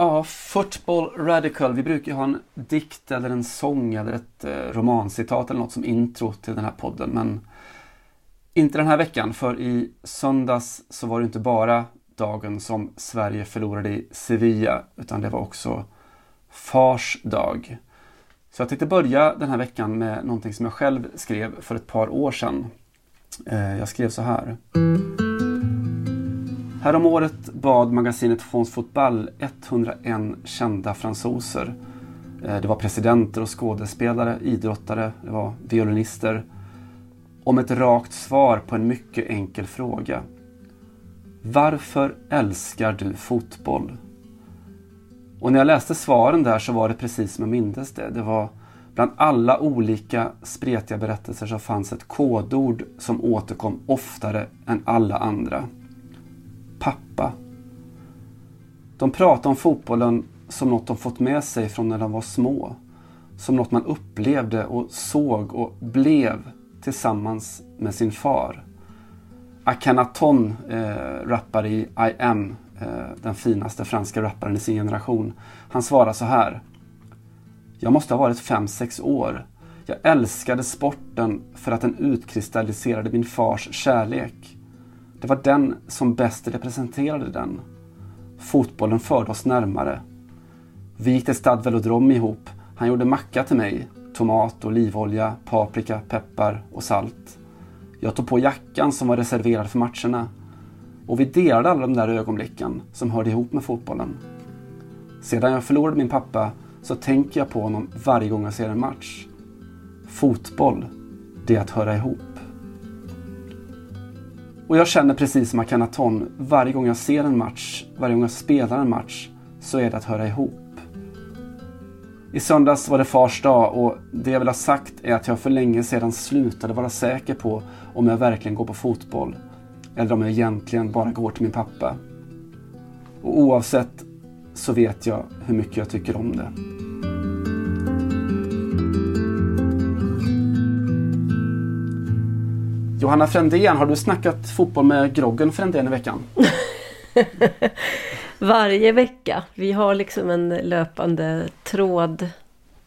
Ja, Football Radical. Vi brukar ha en dikt eller en sång eller ett eh, romancitat eller något som intro till den här podden. Men inte den här veckan, för i söndags så var det inte bara dagen som Sverige förlorade i Sevilla, utan det var också Fars dag. Så jag tänkte börja den här veckan med någonting som jag själv skrev för ett par år sedan. Eh, jag skrev så här. Häromåret bad magasinet France Football 101 kända fransoser. Eh, det var presidenter och skådespelare, idrottare, det var violinister. Om ett rakt svar på en mycket enkel fråga. Varför älskar du fotboll? Och när jag läste svaren där så var det precis som jag mindes det. Det var bland alla olika spretiga berättelser så fanns ett kodord som återkom oftare än alla andra pappa. De pratar om fotbollen som något de fått med sig från när de var små. Som något man upplevde och såg och blev tillsammans med sin far. Akhenaton eh, rappar i I am, eh, den finaste franska rapparen i sin generation. Han svarar så här. Jag måste ha varit 5-6 år. Jag älskade sporten för att den utkristalliserade min fars kärlek. Det var den som bäst representerade den. Fotbollen förde oss närmare. Vi gick till Stad Velodrom ihop. Han gjorde macka till mig. Tomat, olivolja, paprika, peppar och salt. Jag tog på jackan som var reserverad för matcherna. Och vi delade alla de där ögonblicken som hörde ihop med fotbollen. Sedan jag förlorade min pappa så tänker jag på honom varje gång jag ser en match. Fotboll, det är att höra ihop. Och jag känner precis som Akhenaton, varje gång jag ser en match, varje gång jag spelar en match, så är det att höra ihop. I söndags var det fars dag och det jag vill ha sagt är att jag för länge sedan slutade vara säker på om jag verkligen går på fotboll eller om jag egentligen bara går till min pappa. Och oavsett så vet jag hur mycket jag tycker om det. Johanna Frändén, har du snackat fotboll med Groggen Frändén i veckan? Varje vecka. Vi har liksom en löpande tråd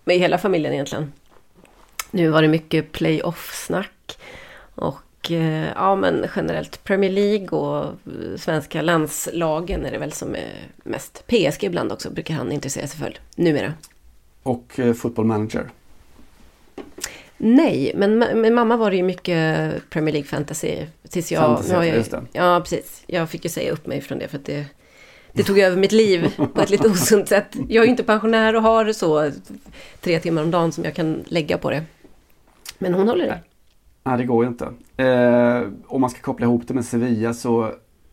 med hela familjen egentligen. Nu var det mycket playoff-snack. Och eh, ja men generellt Premier League och svenska landslagen är det väl som är mest. PSG ibland också brukar han intressera sig för numera. Och eh, Football Manager? Nej, men med mamma var det ju mycket Premier League fantasy. Tills jag, fantasy, jag, just det. Ja, precis. Jag fick ju säga upp mig från det för att det, det tog över mitt liv på ett lite osunt sätt. Jag är ju inte pensionär och har så tre timmar om dagen som jag kan lägga på det. Men hon håller det. Nej, det går ju inte. Eh, om man ska koppla ihop det med Sevilla så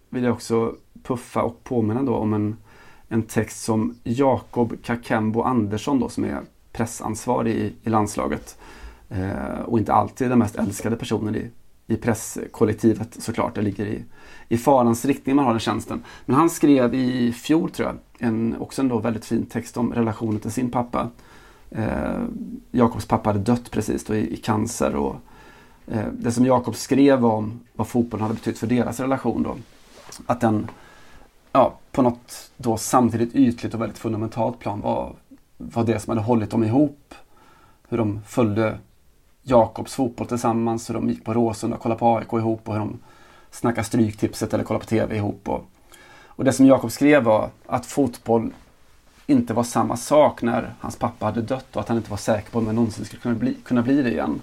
vill jag också puffa och påminna då om en, en text som Jakob Kakembo Andersson då som är pressansvarig i, i landslaget Eh, och inte alltid den mest älskade personen i, i presskollektivet såklart. Det ligger i, i farans riktning man har den tjänsten. Men han skrev i fjol tror jag, en, också en då väldigt fin text om relationen till sin pappa. Eh, Jakobs pappa hade dött precis då i, i cancer och eh, det som Jakob skrev om vad fotbollen hade betytt för deras relation då. Att den ja, på något då samtidigt ytligt och väldigt fundamentalt plan var, var det som hade hållit dem ihop. Hur de följde Jakobs fotboll tillsammans, hur de gick på Råsunda och kollade på AIK ihop och hur de snackade Stryktipset eller kollade på TV ihop. Och, och det som Jakob skrev var att fotboll inte var samma sak när hans pappa hade dött och att han inte var säker på om det någonsin skulle kunna bli, kunna bli det igen.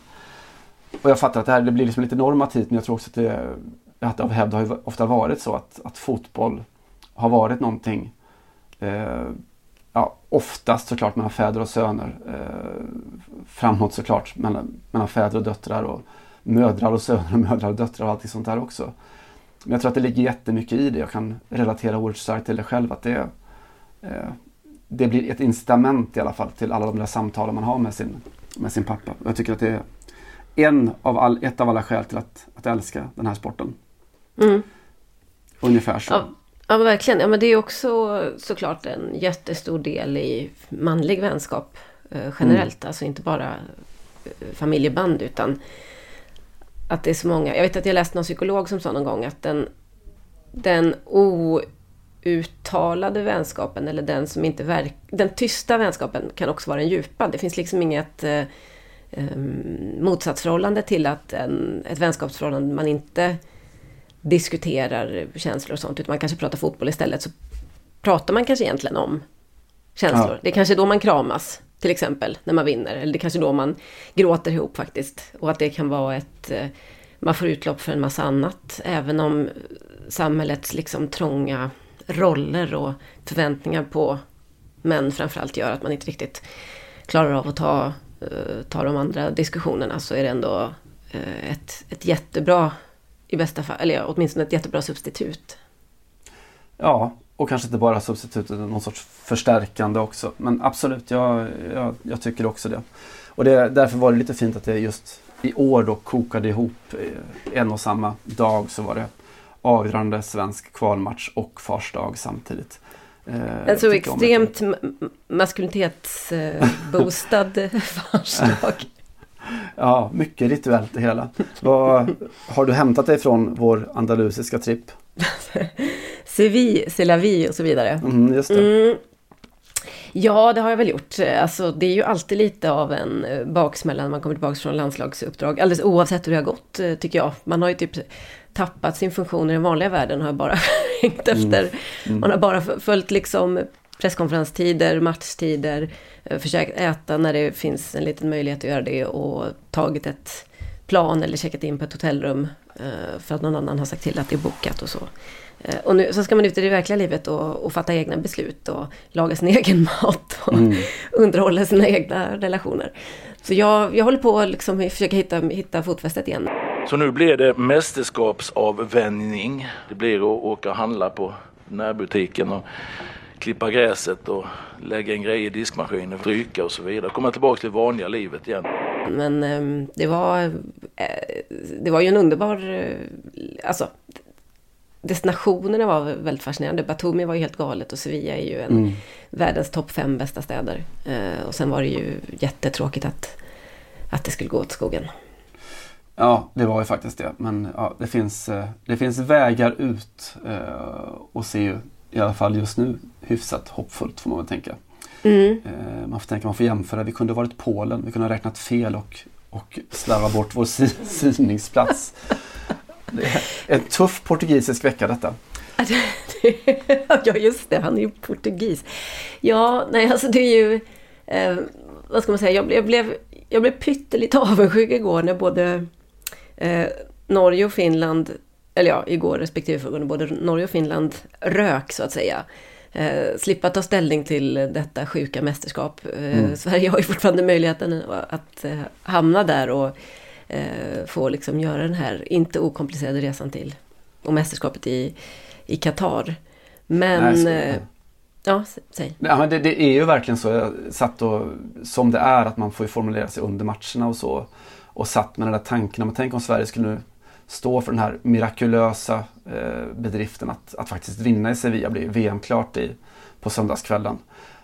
Och jag fattar att det här det blir liksom lite normativt men jag tror också att det, att det av hävd har ofta varit så att, att fotboll har varit någonting eh, oftast såklart mellan fäder och söner. Eh, framåt såklart mellan, mellan fäder och döttrar och mödrar och söner och mödrar och döttrar och allting sånt där också. Men jag tror att det ligger jättemycket i det. Jag kan relatera oerhört starkt till det själv. Att det, eh, det blir ett incitament i alla fall till alla de där samtalen man har med sin, med sin pappa. Jag tycker att det är en av all, ett av alla skäl till att, att älska den här sporten. Mm. Ungefär så. Ja, ja, verkligen. Ja, men det är också såklart en jättestor del i manlig vänskap eh, generellt. Alltså inte bara eh, familjeband utan att det är så många. Jag vet att jag läste någon psykolog som sa någon gång att den, den outtalade vänskapen eller den som inte verk, den tysta vänskapen kan också vara den djupa. Det finns liksom inget eh, motsatsförhållande till att en, ett vänskapsförhållande man inte diskuterar känslor och sånt, utan man kanske pratar fotboll istället, så pratar man kanske egentligen om känslor. Ja. Det är kanske då man kramas, till exempel, när man vinner. Eller det är kanske då man gråter ihop faktiskt. Och att det kan vara ett... Eh, man får utlopp för en massa annat. Även om samhällets liksom trånga roller och förväntningar på män framförallt gör att man inte riktigt klarar av att ta, eh, ta de andra diskussionerna så är det ändå eh, ett, ett jättebra i bästa fall, eller åtminstone ett jättebra substitut. Ja, och kanske inte bara substitut utan någon sorts förstärkande också. Men absolut, jag, jag, jag tycker också det. Och det, därför var det lite fint att det just i år då kokade ihop eh, en och samma dag så var det avgörande svensk kvalmatch och fars dag samtidigt. Eh, en så extremt maskulinitetsboostad fars dag. Ja, mycket rituellt det hela. Vad, har du hämtat dig från vår andalusiska tripp? Sevi, c'est och så vidare. Mm, just det. Mm. Ja, det har jag väl gjort. Alltså, det är ju alltid lite av en eh, baksmälla när man kommer tillbaka från landslagsuppdrag. Alldeles oavsett hur det har gått, eh, tycker jag. Man har ju typ tappat sin funktion i den vanliga världen, har bara hängt mm. efter. Mm. Man har bara följt liksom presskonferenstider, matchtider, eh, försökt äta när det finns en liten möjlighet att göra det och tagit ett plan eller checkat in på ett hotellrum eh, för att någon annan har sagt till att det är bokat och så. Eh, och nu så ska man ut i det verkliga livet och, och fatta egna beslut och laga sin egen mat och mm. underhålla sina egna relationer. Så jag, jag håller på att liksom försöka hitta, hitta fotfästet igen. Så nu blir det mästerskapsavvänjning. Det blir att åka och handla på närbutiken och klippa gräset och lägga en grej i diskmaskinen, stryka och så vidare. Komma tillbaka till det vanliga livet igen. Men eh, det var, eh, det var ju en underbar, eh, alltså destinationerna var väldigt fascinerande. Batumi var ju helt galet och Sevilla är ju en mm. världens topp fem bästa städer. Eh, och sen var det ju jättetråkigt att, att det skulle gå åt skogen. Ja, det var ju faktiskt det. Men ja, det, finns, eh, det finns vägar ut och ju i alla fall just nu hyfsat hoppfullt får man väl tänka. Mm. Eh, man får tänka, man får jämföra. Vi kunde ha varit Polen, vi kunde ha räknat fel och, och slarvat bort vår syningsplats. Det är en tuff portugisisk vecka detta. ja just det, han är ju portugis. Ja, nej alltså det är ju... Eh, vad ska man säga? Jag blev, jag blev, jag blev pyttelite avundsjuk igår när både eh, Norge och Finland eller ja, igår respektive förrgår, både Norge och Finland rök så att säga. Eh, slippa ta ställning till detta sjuka mästerskap. Eh, mm. Sverige har ju fortfarande möjligheten att eh, hamna där och eh, få liksom göra den här inte okomplicerade resan till och mästerskapet i, i Qatar. Men... Nej, eh, ja, säg. Ja, men det, det, är ju verkligen så. Jag satt och, som det är att man får formulera sig under matcherna och så. Och satt med den där tanken, men tänk om Sverige skulle nu stå för den här mirakulösa eh, bedriften att, att faktiskt vinna i Sevilla, bli VM-klart i, på söndagskvällen.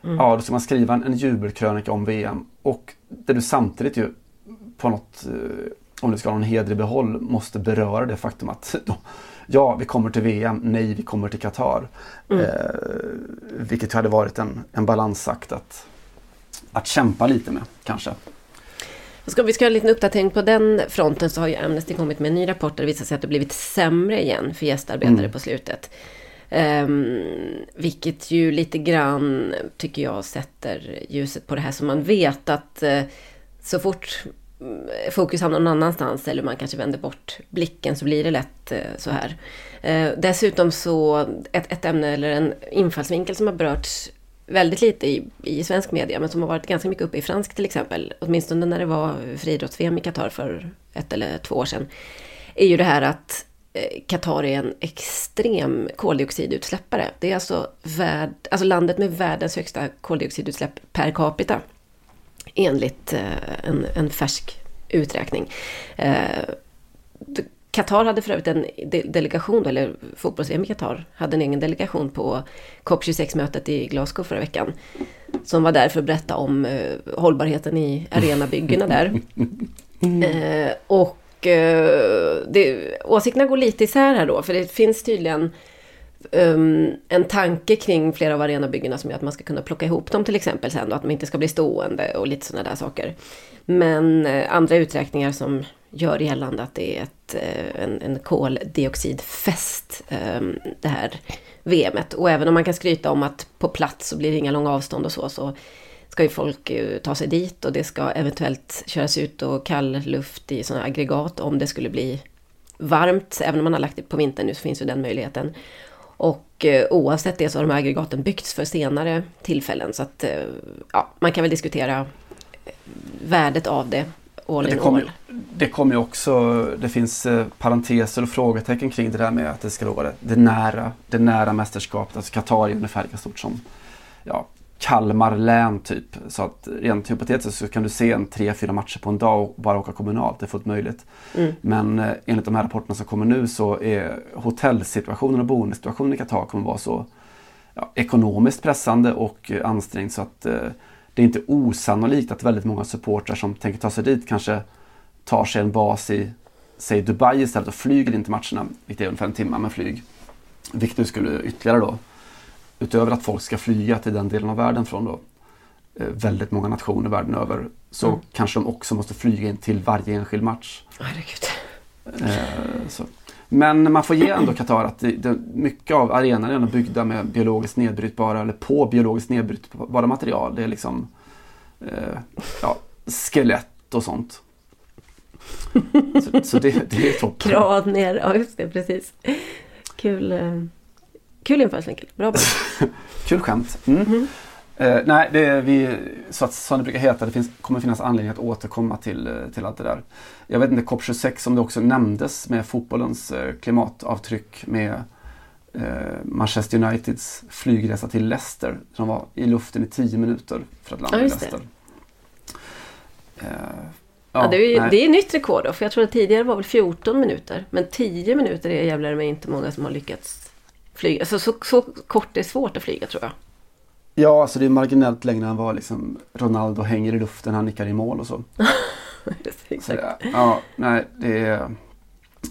Mm. Ja, då ska man skriva en, en jubelkrönika om VM och där du samtidigt ju på något, eh, om du ska ha någon heder i behåll, måste beröra det faktum att då, ja, vi kommer till VM, nej, vi kommer till Qatar. Mm. Eh, vilket hade varit en, en balansakt att, att kämpa lite med kanske. Ska vi ska ha en liten uppdatering på den fronten så har ju Amnesty kommit med en ny rapport där det visar sig att det blivit sämre igen för gästarbetare mm. på slutet. Um, vilket ju lite grann, tycker jag, sätter ljuset på det här som man vet att uh, så fort mm, fokus hamnar någon annanstans eller man kanske vänder bort blicken så blir det lätt uh, så här. Uh, dessutom så, ett, ett ämne eller en infallsvinkel som har berörts väldigt lite i, i svensk media men som har varit ganska mycket uppe i fransk till exempel. Åtminstone när det var friidrotts-VM i Qatar för ett eller två år sedan. Är ju det här att eh, Qatar är en extrem koldioxidutsläppare. Det är alltså, värld, alltså landet med världens högsta koldioxidutsläpp per capita. Enligt eh, en, en färsk uträkning. Eh, Qatar hade för övrigt en delegation, eller fotbolls-EM i Qatar, hade en egen delegation på COP26-mötet i Glasgow förra veckan. Som var där för att berätta om eh, hållbarheten i arenabyggena där. Mm. Eh, och eh, det, åsikterna går lite isär här då, för det finns tydligen um, en tanke kring flera av arenabyggena som gör att man ska kunna plocka ihop dem till exempel sen då, att de inte ska bli stående och lite sådana där saker. Men eh, andra uträkningar som gör gällande att det är ett, eh, en, en koldioxidfest, ehm, det här VMet. Och även om man kan skryta om att på plats så blir det inga långa avstånd och så, så ska ju folk eh, ta sig dit och det ska eventuellt köras ut och kall luft i sådana aggregat om det skulle bli varmt. Även om man har lagt det på vintern nu så finns ju den möjligheten. Och eh, oavsett det så har de här aggregaten byggts för senare tillfällen. Så att ja, man kan väl diskutera värdet av det all det kommer, det kommer ju också, det finns eh, parenteser och frågetecken kring det där med att det ska vara det, det nära, det nära mästerskapet. Alltså Qatar är ungefär lika stort som ja, Kalmar län typ. Så att rent hypotetiskt så kan du se en tre, fyra matcher på en dag och bara åka kommunalt. Det är fullt möjligt. Mm. Men eh, enligt de här rapporterna som kommer nu så är hotellsituationen och boendesituationen i Qatar kommer vara så ja, ekonomiskt pressande och eh, ansträngd så att det är inte osannolikt att väldigt många supportrar som tänker ta sig dit kanske tar sig en bas i, säg Dubai istället och flyger in till matcherna, vilket är ungefär en timme med flyg. Vilket skulle ytterligare då, utöver att folk ska flyga till den delen av världen från då, eh, väldigt många nationer världen över, så mm. kanske de också måste flyga in till varje enskild match. Herregud. Eh, Men man får ge ändå Qatar att det, det, mycket av arenan är byggda med biologiskt nedbrytbara eller på biologiskt nedbrytbara material. Det är liksom eh, ja, skelett och sånt. så, så det, det, är toppen. Kranier, ja just det, precis. Kul, eh, kul infallsvinkel, bra. Kul skämt. Mm. Mm. Eh, nej, det är vi, så att, som det brukar heta, det finns, kommer finnas anledning att återkomma till, eh, till allt det där. Jag vet inte, COP26 om det också nämndes med fotbollens eh, klimatavtryck med eh, Manchester Uniteds flygresa till Leicester. Som var i luften i 10 minuter för att landa ja, i Leicester. Eh, ja, ja, det, är, det är nytt rekord då, för jag tror att tidigare var väl 14 minuter. Men 10 minuter är jävlar med inte många som har lyckats flyga. Alltså, så, så kort är svårt att flyga tror jag. Ja, alltså det är marginellt längre än vad liksom Ronaldo hänger i luften, han nickar i mål och så. så ja, nej, det är,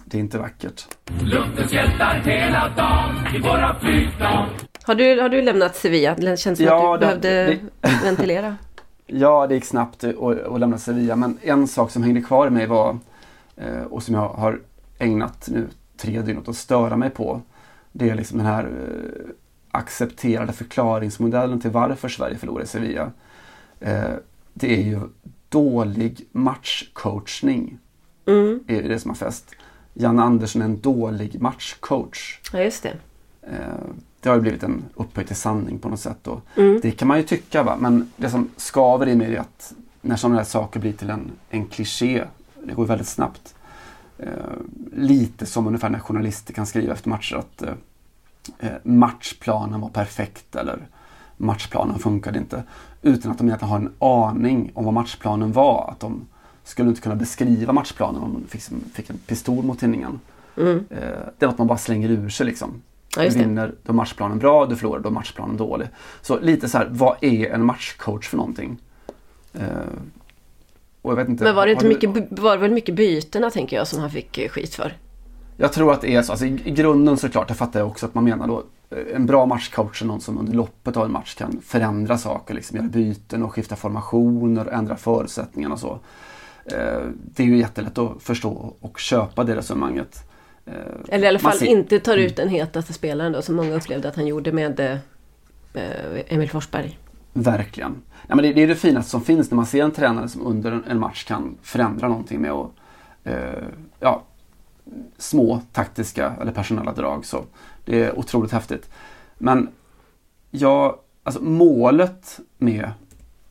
det är inte vackert. Luftens hjältar hela dagen i våra flygplan. Har du, har du lämnat Sevilla? Det känns som ja, att du det, behövde det, ventilera. Ja, det gick snabbt att, att lämna Sevilla. Men en sak som hängde kvar i mig var, eh, och som jag har ägnat nu tre dygn åt att störa mig på. Det är liksom den här eh, accepterade förklaringsmodellen till varför Sverige förlorade i Sevilla. Eh, det är ju dålig matchcoachning. Mm. är det som har fäst. Jan Andersson är en dålig matchcoach. Ja, just det. Eh, det har ju blivit en upphöjd till sanning på något sätt. Mm. Det kan man ju tycka, va? men det som skaver i mig är att när sådana här saker blir till en, en kliché, det går väldigt snabbt. Eh, lite som ungefär när journalister kan skriva efter matcher att Eh, matchplanen var perfekt eller matchplanen funkade inte. Utan att de egentligen har en aning om vad matchplanen var. Att de skulle inte kunna beskriva matchplanen om de fick, fick en pistol mot tinningen. Mm. Eh, det är att man bara slänger ur sig liksom. Ja, du vinner, då är matchplanen bra, du förlorar, då är matchplanen dålig. Så lite så här, vad är en matchcoach för någonting? Eh, inte, Men var det inte mycket, var det väl mycket bytena tänker jag som han fick skit för? Jag tror att det är så. Alltså, i, grunden såklart, det fattar jag också att man menar då. Eh, en bra matchcoach är någon som under loppet av en match kan förändra saker, liksom göra byten och skifta formationer, ändra förutsättningarna och så. Eh, det är ju jättelätt att förstå och köpa det resonemanget. Eh, Eller i alla fall ser... inte tar ut den hetaste spelaren då, som många upplevde att han gjorde med Emil Forsberg. Verkligen. Ja, men det, det, är det finaste som finns när man ser en tränare som under en match kan förändra någonting med att eh, ja, små taktiska eller personella drag. Så det är otroligt häftigt. Men jag alltså målet med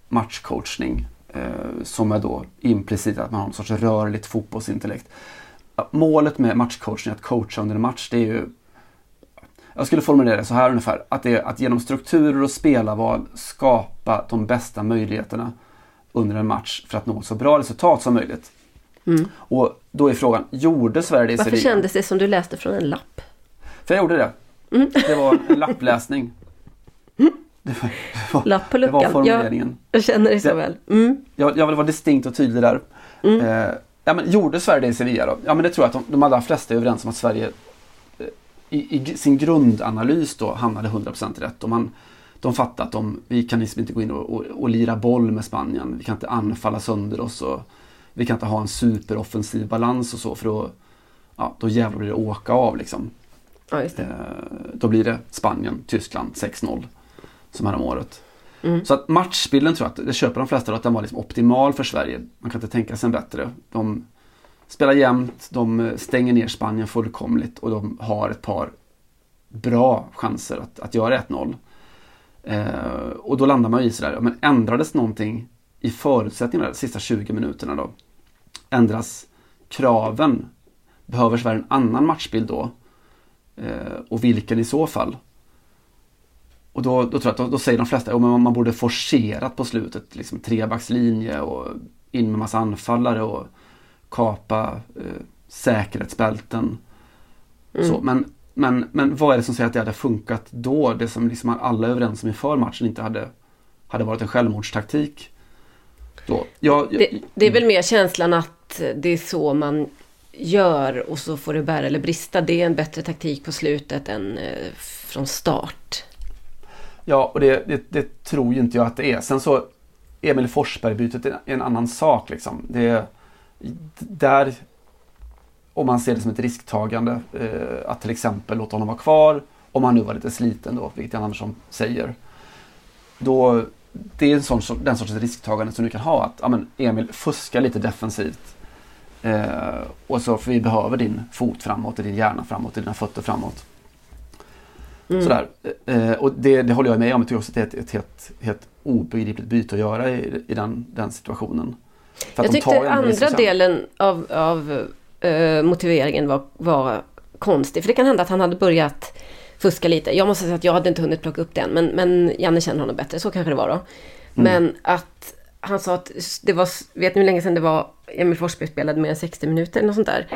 matchcoachning eh, som är då implicit att man har någon sorts rörligt fotbollsintellekt. Målet med matchcoachning, att coacha under en match, det är ju jag skulle formulera det så här ungefär. Att, det är att genom strukturer och spelarval skapa de bästa möjligheterna under en match för att nå så bra resultat som möjligt. Mm. Och då är frågan, gjorde Sverige det i Varför Sevilla? kändes det som du läste från en lapp? För jag gjorde det. Mm. Det var en lappläsning. Mm. Det var, det var, Lapp på luckan. Det var formuleringen. Jag, jag känner dig så väl. Mm. Jag, jag vill vara distinkt och tydlig där. Mm. Eh, ja, men gjorde Sverige det i Sevilla då? Ja men det tror jag att de, de allra flesta är överens om att Sverige eh, i, i, sin grundanalys då hamnade 100% rätt. Och man, de fattade att de, vi kan liksom inte gå in och, och, och lira boll med Spanien. Vi kan inte anfalla sönder oss. Och, vi kan inte ha en superoffensiv balans och så för då, ja, då jävlar blir det åka av liksom. Ja, eh, då blir det Spanien, Tyskland 6-0 som här om året. Mm. Så att matchbilden tror jag att det köper de flesta att den var liksom optimal för Sverige. Man kan inte tänka sig en bättre. De spelar jämnt, de stänger ner Spanien fullkomligt och de har ett par bra chanser att, att göra 1-0. Eh, och då landar man i sådär, men ändrades någonting i förutsättningarna de sista 20 minuterna då? Ändras kraven? Behöver Sverige en annan matchbild då? Eh, och vilken i så fall? Och då, då tror jag då, då säger de flesta att man borde forcerat på slutet. Liksom trebackslinje och in med massa anfallare och kapa eh, säkerhetsbälten. Mm. Så, men, men, men vad är det som säger att det hade funkat då? Det som liksom alla är överens om inför matchen inte hade, hade varit en självmordstaktik. Då. Jag, jag, det, det, är väl mer känslan att det är så man gör och så får det bära eller brista. Det är en bättre taktik på slutet än eh, från start. Ja, och det, det, det, tror ju inte jag att det är. Sen så Emil Forsberg-bytet är en annan sak. Liksom. Det, där, om man ser det som ett risktagande, eh, att till exempel låta honom vara kvar, om han nu var lite sliten då, vilket Jan Andersson säger. Då, det är en sån, den sortens risktagande som du kan ha. Att ja, men Emil fuskar lite defensivt. Eh, och så för vi behöver din fot framåt, din hjärna framåt, dina fötter framåt. Mm. Sådär. Eh, och det, det, håller jag med om. Jag tycker också att det är ett, helt, helt obegripligt byte att göra i, i den, den situationen. För jag tyckte andra delen av, av uh, motiveringen var, var konstig. För det kan hända att han hade börjat fuska lite. Jag måste säga att jag hade inte hunnit plocka upp den. Men, men Janne känner honom bättre, så kanske det var då. Mm. Men att han sa att det var, vet ni hur länge sedan det var Emil Forsberg spelade mer än 60 minuter eller något sånt där.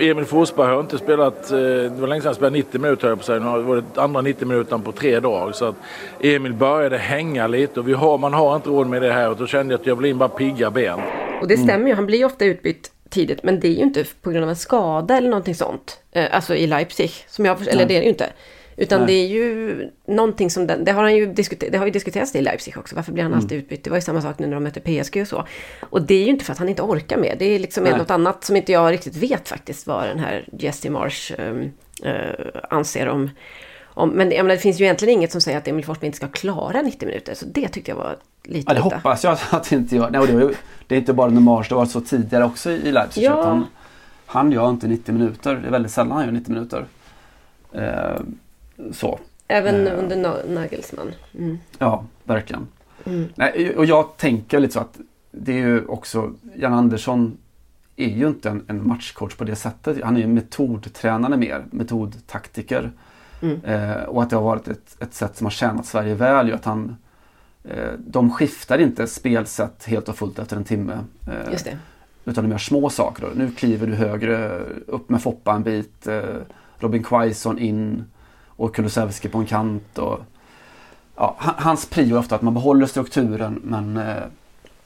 Emil Forsberg har inte spelat, eh, det var länge sedan han spelade 90 minuter höll på sig. Nu har det varit andra 90 minuter på tre dagar. Så att Emil började hänga lite och vi har, man har inte råd med det här. Och då kände jag att jag vill in bara pigga ben. Och det stämmer ju, han blir ju ofta utbytt tidigt. Men det är ju inte på grund av en skada eller någonting sånt. Eh, alltså i Leipzig. Som jag, eller det är det ju inte. Utan Nej. det är ju någonting som den, det har han ju diskuterat, det har ju diskuterats i Leipzig också. Varför blir han mm. alltid utbytt? Det var ju samma sak nu när de mötte PSG och så. Och det är ju inte för att han inte orkar med. Det är liksom Nej. något annat som inte jag riktigt vet faktiskt vad den här Jesse Marsh äh, äh, anser om. om men menar, det finns ju egentligen inget som säger att Emil Forsberg inte ska klara 90 minuter. Så det tyckte jag var lite... Ja, det udda. hoppas jag att det inte gör. Nej, det, var, det är inte bara när Marsh, det var så tidigare också i Leipzig. Ja. Han, han gör inte 90 minuter. Det är väldigt sällan han gör 90 minuter. Uh, så. Även eh, under Nagelsmann. Mm. Ja, verkligen. Mm. Nej, och jag tänker lite så att det är ju också, Jan Andersson är ju inte en, en matchcoach på det sättet. Han är ju metodtränare mer, metodtaktiker. Mm. Eh, och att det har varit ett, ett sätt som har tjänat Sverige väl. Ju att han, eh, de skiftar inte spelsätt helt och fullt efter en timme. Eh, Just det. Utan de gör små saker. Då. Nu kliver du högre, upp med Foppa en bit. Eh, Robin Quaison in och Kulusevski på en kant. Och, ja, hans prio är ofta att man behåller strukturen men eh,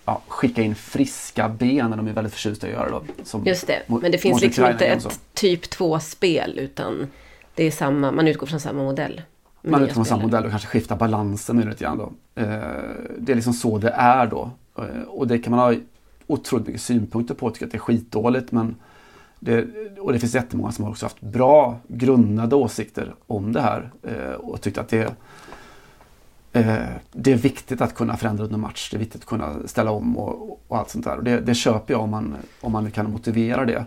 ja, skicka in friska ben när de är väldigt förtjusta i att göra. Då, Just det, men det finns liksom inte ett typ 2-spel utan det är samma, man utgår från samma modell. Man utgår från samma modell och kanske skiftar balansen lite grann då. Eh, det är liksom så det är då. Eh, och det kan man ha otroligt mycket synpunkter på. Tycker att det är skitdåligt men det, och det finns jättemånga som har också haft bra grundade åsikter om det här eh, och tyckt att det, eh, det är viktigt att kunna förändra under match. Det är viktigt att kunna ställa om och, och allt sånt där. Och det, det köper jag om man, om man kan motivera det.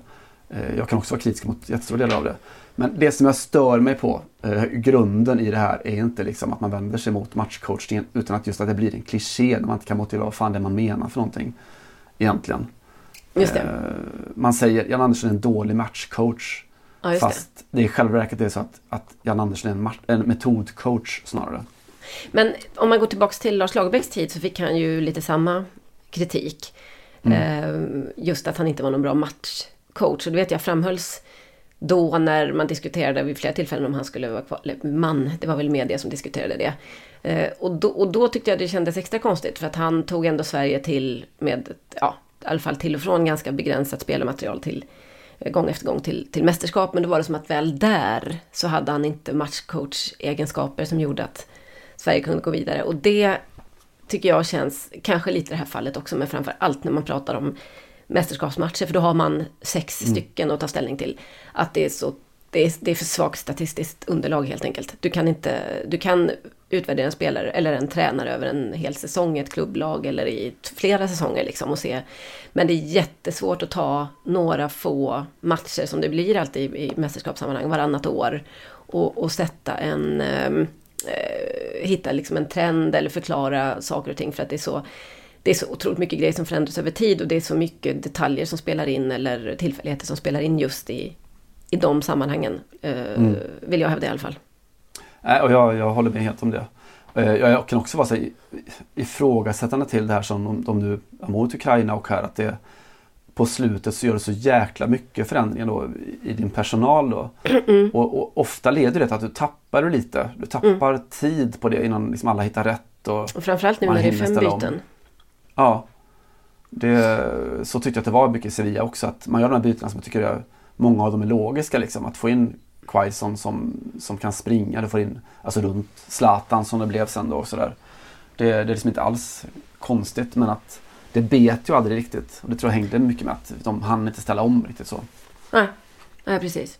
Eh, jag kan också vara kritisk mot jättestora delar av det. Men det som jag stör mig på, eh, grunden i det här, är inte liksom att man vänder sig mot matchcoachningen utan att just att det blir en kliché när man inte kan motivera vad fan det är man menar för någonting. Egentligen. Just det. Eh, man säger Jan Andersson är en dålig matchcoach. Ja, fast det. det i själva verket är så att, att Jan Andersson är en, en metodcoach snarare. Men om man går tillbaks till Lars Lagerbäcks tid så fick han ju lite samma kritik. Mm. Just att han inte var någon bra matchcoach. Och det vet jag framhölls då när man diskuterade vid flera tillfällen om han skulle vara kvar. Man, det var väl media som diskuterade det. Eh, och då, och då tyckte jag det kändes extra konstigt för att han tog ändå Sverige till med, ja, i alla fall till och från ganska begränsat spelarmaterial till eh, gång efter gång till, till mästerskap. Men det var det som att väl där så hade han inte matchcoach-egenskaper som gjorde att Sverige kunde gå vidare. Och det tycker jag känns, kanske lite i det här fallet också, men framför allt när man pratar om mästerskapsmatcher, för då har man sex mm. stycken att ta ställning till. Att det är så det är, det är för svagt statistiskt underlag helt enkelt. Du kan inte, du kan utvärdera en spelare eller en tränare över en hel säsong i ett klubblag eller i flera säsonger liksom och se. Men det är jättesvårt att ta några få matcher som det blir alltid i, i mästerskapssammanhang varannat år och, och sätta en ehm, eh, hitta liksom en trend eller förklara saker och ting för att det är så det är så otroligt mycket grejer som förändras över tid och det är så mycket detaljer som spelar in eller tillfälligheter som spelar in just i, i de sammanhangen. Eh, mm. Vill jag hävda i alla fall. Nej, och jag, jag håller med helt om det. Eh, jag kan också vara så ifrågasättande till det här som de, de nu mot Ukraina och här att det på slutet så gör det så jäkla mycket förändringar då i din personal då. Mm. Och, och, ofta leder det till att du tappar lite. Du tappar mm. tid på det innan liksom alla hittar rätt. Och, och framförallt nu när det är fem byten. Ja. Det, så tyckte jag att det var mycket i Sevilla också. Att man gör de här bytena som jag tycker är, många av dem är logiska. Liksom. Att få in Quaison som, som kan springa. Du får in alltså runt Zlatan som det blev sen då. Och så där. Det, det är liksom inte alls konstigt men att det bet ju aldrig riktigt. Och det tror jag hängde mycket med att de hann inte ställa om riktigt så. Nej, Nej precis.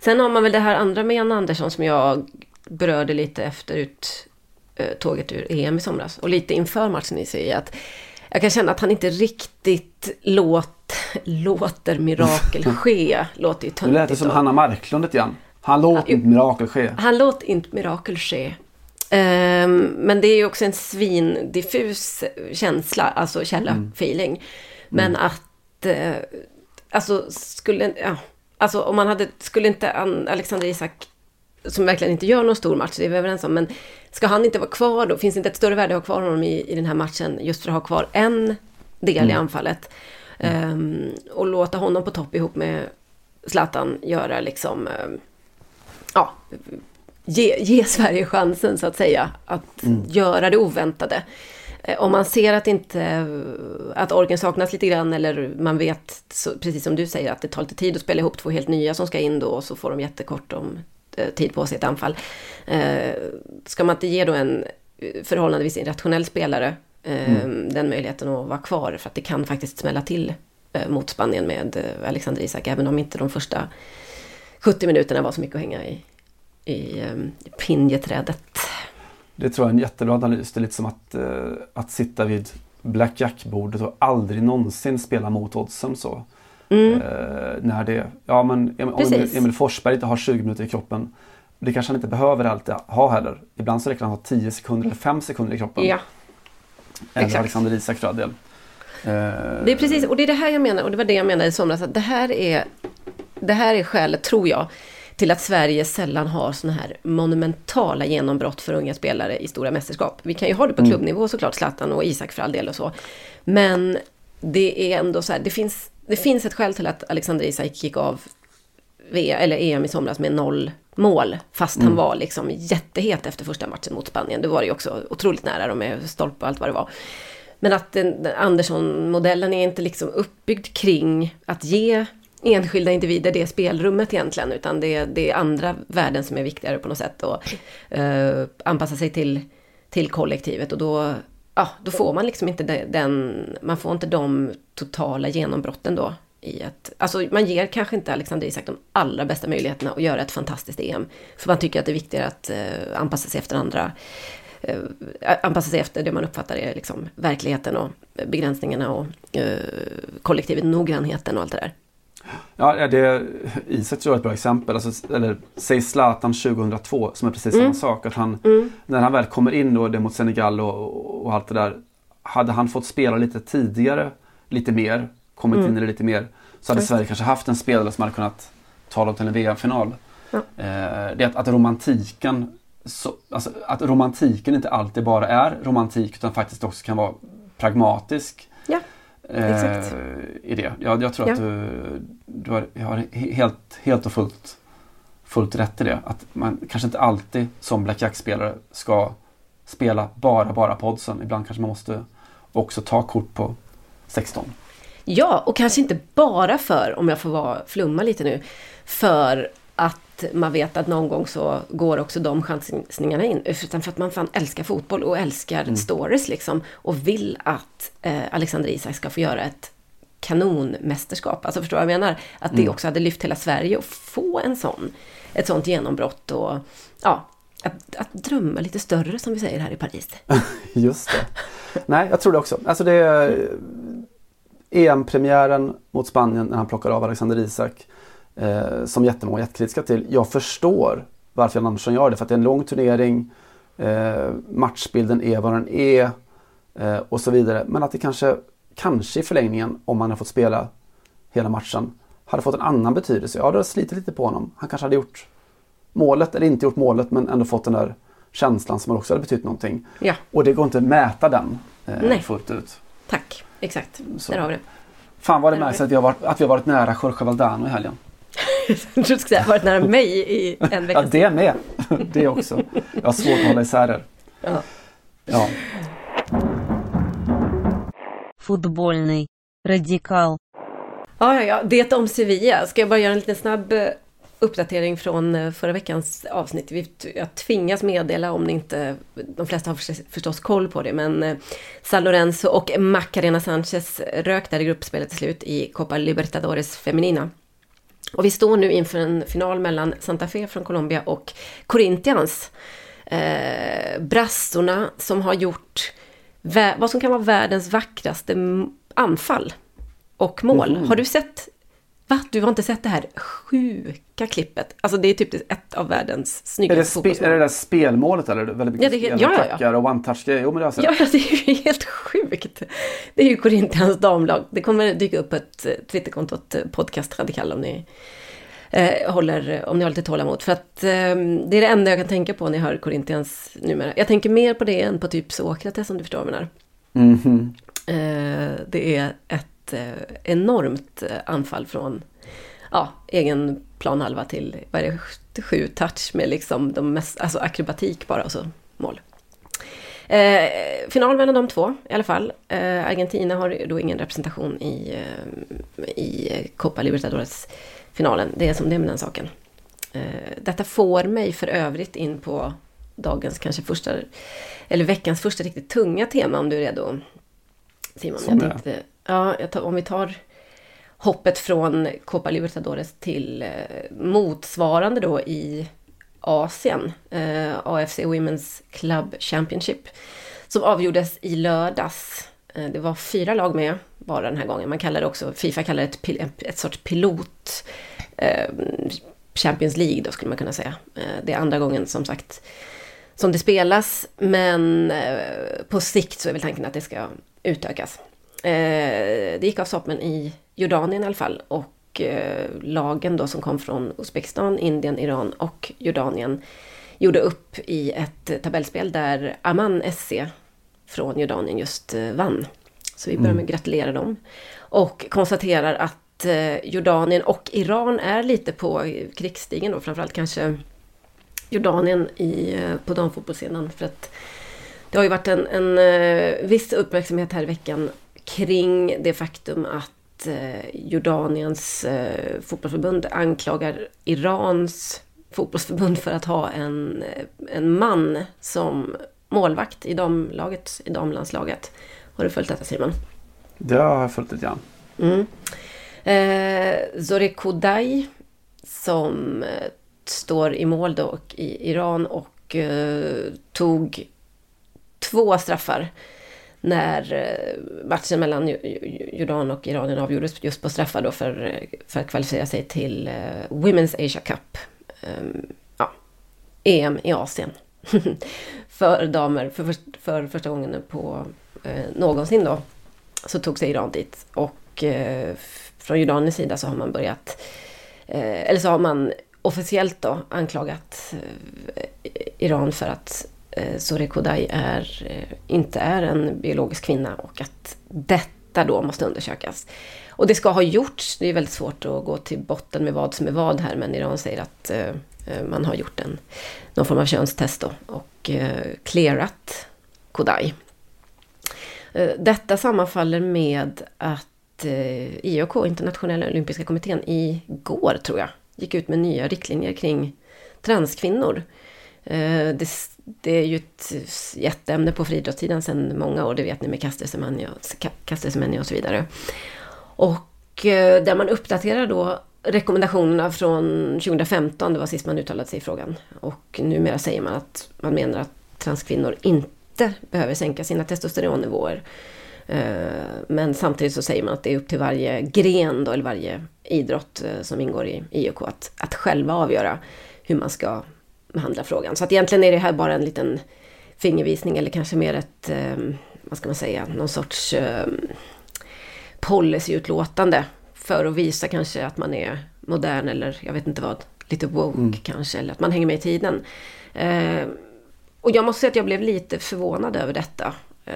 Sen har man väl det här andra med Jan Andersson som jag berörde lite efter ut, eh, tåget ur EM i somras. Och lite inför matchen i sig. Att jag kan känna att han inte riktigt låt, låter mirakel ske. låter ju töntigt. Nu lät det som och... Hanna Marklund lite grann. Han låter inte mirakel ske. Han låter inte mirakel ske. Um, men det är ju också en svindiffus känsla, alltså källa-feeling. Mm. Men mm. att, uh, alltså skulle, ja, alltså om man hade, skulle inte Alexander Isak, som verkligen inte gör någon stor match, det är vi överens om, men ska han inte vara kvar då? Finns det inte ett större värde att ha kvar honom i, i den här matchen, just för att ha kvar en del mm. i anfallet? Um, och låta honom på topp ihop med Zlatan göra liksom, um, ja, ge, ge Sverige chansen så att säga. Att mm. göra det oväntade. Eh, om man ser att, inte, att orken saknas lite grann eller man vet, så, precis som du säger, att det tar lite tid att spela ihop två helt nya som ska in då och så får de jättekort om tid på sig ett anfall. Eh, ska man inte ge då en förhållandevis irrationell spelare mm. den möjligheten att vara kvar för att det kan faktiskt smälla till mot Spanien med Alexander Isak även om inte de första 70 minuterna var så mycket att hänga i, i pinjeträdet. Det tror jag är en jättebra analys. Det är lite som att, att sitta vid Black Jack-bordet och aldrig någonsin spela mot oddsen så. Mm. Uh, när det, ja men om Emil, Emil Forsberg inte har 20 minuter i kroppen det kanske han inte behöver alltid ha heller. Ibland så räcker han ha 10 sekunder eller 5 sekunder i kroppen. Ja. Eller Exakt. Alexander Isak för del. Det är precis, och det är det här jag menar, och det var det jag menade i somras, att det här är, det här är skälet, tror jag, till att Sverige sällan har såna här monumentala genombrott för unga spelare i stora mästerskap. Vi kan ju ha det på mm. klubbnivå såklart, Zlatan och Isak för all del och så. Men det är ändå så här, det finns, det finns ett skäl till att Alexander Isak gick av eller EM i somras med noll mål. Fast mm. han var liksom jättehet efter första matchen mot Spanien. Det var ju också otroligt nära dem med stolpe och allt vad det var. Men att Andersson-modellen är inte liksom uppbyggd kring att ge enskilda individer det spelrummet egentligen, utan det, det är andra värden som är viktigare på något sätt och uh, anpassa sig till, till kollektivet och då, ja, då får man liksom inte den, man får inte de totala genombrotten då. I att, alltså man ger kanske inte Alexander Isak de allra bästa möjligheterna att göra ett fantastiskt EM. För man tycker att det är viktigare att eh, anpassa sig efter andra eh, anpassa sig efter det man uppfattar är liksom verkligheten och begränsningarna och eh, kollektivet, noggrannheten och allt det där. Ja, det, Isak tror jag är ett bra exempel. Alltså, eller säg Zlatan 2002 som är precis Mm. samma sak. Att han, När han väl kommer in då, det mot Senegal och, och allt det där. Hade han fått spela lite tidigare, lite mer, kommit Mm. in i det lite mer. Så hade Sverige kanske haft en spelare som hade kunnat ta dem till en VM-final. Ja. Eh, det är att, att romantiken så, alltså, att romantiken inte alltid bara är romantik utan faktiskt också kan vara pragmatisk. Ja, exakt. Eh, I det. Jag, jag tror Ja. att du, du har, har he- helt, helt och fullt, fullt rätt i det. Att man kanske inte alltid som Black Jack-spelare ska spela bara, bara på oddsen. Ibland kanske man måste också ta kort på 16. Ja, och kanske inte bara för, om jag får vara, flumma lite nu, för att man vet att någon gång så går också de chansningarna in. Utan för att man fan älskar fotboll och älskar stories liksom. Och vill att eh, Alexander Isak ska få göra ett kanonmästerskap. Alltså förstår du vad jag menar? Att det också hade lyft hela Sverige och få en sån, ett sånt genombrott och ja, att, att drömma lite större som vi säger här i Paris. Just det. Nej, jag tror det också. Alltså det är EM-premiären mot Spanien när han plockar av Alexander Isak. Eh, som jättemånga är jättekritiska till. Jag förstår varför Jan Andersson gör det. För att det är en lång turnering. Eh, matchbilden är vad den är. Eh, och så vidare. Men att det kanske, kanske i förlängningen, om han har fått spela hela matchen, hade fått en annan betydelse. Ja, det har slitit lite på honom. Han kanske hade gjort målet, eller inte gjort målet, men ändå fått den där känslan som också hade betytt någonting. Ja, Och det går inte att mäta den eh, Nej. fullt ut. tack. Exakt. Så. Där har vi det. Fan vad det märks att vi har varit, att vi har varit nära Jorge Valdano i helgen jag trodde du skulle säga varit nära mig i en vecka. Ja, det med. Det också. Jag har svårt att hålla isär det. Ja. Fotbollny. Radikal. Ja, ja, ja. Det om Sevilla. Ska jag bara göra en liten snabb eh, uppdatering från eh, förra veckans avsnitt. Jag tvingas meddela om ni inte, de flesta har förstås koll på det, men eh, San Lorenzo och Macarena Sanchez rök där i gruppspelet till slut i Copa Libertadores Feminina. Och vi står nu inför en final mellan Santa Fe från Colombia och Corinthians. Eh, brassorna som har gjort vad som kan vara världens vackraste anfall och mål. Mhm. Har du sett? Va? Du har inte sett det här sjuka klippet? Alltså det är typ ett av världens Är, det snyggaste fotbollsmål. är det där spelmålet eller? Väldigt mycket Ja, det ja, ja, ja. och one-touch-grejer. Jo men det har jag sett. Ja, det är ju helt sjukt. Det är ju Corinthians damlag. Det kommer dyka upp ett eh, Twitterkonto, ett eh, podcast radikal om ni eh, håller, om ni har lite tålamod. För att eh, det är det enda jag kan tänka på när jag hör Corinthians numera. Jag tänker mer på det än på typ Sokrates om du förstår vad jag menar. Mhm. Eh, det är ett eh, enormt eh, anfall från ja, egen planhalva till, vad är det, sju touch med liksom de mest, alltså akrobatik bara och så mål. Eh, final mellan de två i alla fall. Eh, Argentina har då ingen representation i, eh, i Copa Libertadores finalen. Det är som det är med den saken. Eh, detta får mig för övrigt in på dagens kanske första, eller veckans första riktigt tunga tema om du är redo. Simon, Som jag tänkte, ja, jag tar, om vi tar hoppet från Copa Libertadores till eh, motsvarande då i Asien, eh, AFC Women's Club Championship, som avgjordes i lördags. Eh, det var fyra lag med bara den här gången. Man kallar det också, Fifa kallar det ett, ett sorts pilot eh, Champions League då skulle man kunna säga. Eh, det är andra gången som sagt som det spelas, men eh, på sikt så är väl tanken att det ska utökas. Eh, det gick av stapeln i Jordanien i alla fall och eh, lagen då som kom från Uzbekistan, Indien, Iran och Jordanien gjorde upp i ett tabellspel där Amman SC från Jordanien just eh, vann. Så vi börjar med att gratulera dem. Och konstaterar att Jordanien och Iran är lite på krigsstigen då, framförallt kanske Jordanien i, på damfotbollsscenen. För att det har ju varit en, en viss uppmärksamhet här i veckan kring det faktum att eh, Jordaniens eh, fotbollsförbund anklagar Irans fotbollsförbund för att ha en, eh, en man som målvakt i damlaget, i damlandslaget. Har du följt detta Simon? Det har jag följt lite grann. Mm. Eh, Zore Kodai som står i mål då och i Iran och eh, tog två straffar när eh, matchen mellan Jordan och Iranien avgjordes just på straffar då för, eh, för att kvalificera sig till eh, Women's Asia Cup. Ehm, ja, EM i Asien. för damer för, för, för, första gången på eh, någonsin då. Så tog sig Iran dit. Och eh, från Jordaniens sida så har man börjat, eller så har man officiellt då anklagat Iran för att Eh, Sore Kodai är, eh, inte är en biologisk kvinna och att detta då måste undersökas. Och det ska ha gjorts. Det är väldigt svårt att gå till botten med vad som är vad här men Iran säger att eh, eh man har gjort en, någon form av könstest då och eh, clearat Kodai. Eh, detta sammanfaller med att eh, IOK, Internationella Olympiska Kommittén, igår tror jag, gick ut med nya riktlinjer kring transkvinnor. Eh, det, det är ju ett jätteämne på friidrottssidan sedan många år, det vet ni med Caster och så vidare. Och eh, där man uppdaterar då rekommendationerna från 2015, det var sist man uttalade sig i frågan. Och numera säger man att man menar att transkvinnor inte behöver sänka sina testosteronnivåer. Eh, men samtidigt så säger man att det är upp till varje gren då, eller varje idrott som ingår i IOK att, att själva avgöra hur man ska behandla frågan. Så att egentligen är det här bara en liten fingervisning eller kanske mer ett, eh, vad ska man säga, någon sorts eh, policyutlåtande för att visa kanske att man är modern eller jag vet inte vad, lite woke mm. kanske, eller att man hänger med i tiden. Eh, och jag måste säga att jag blev lite förvånad över detta. Eh,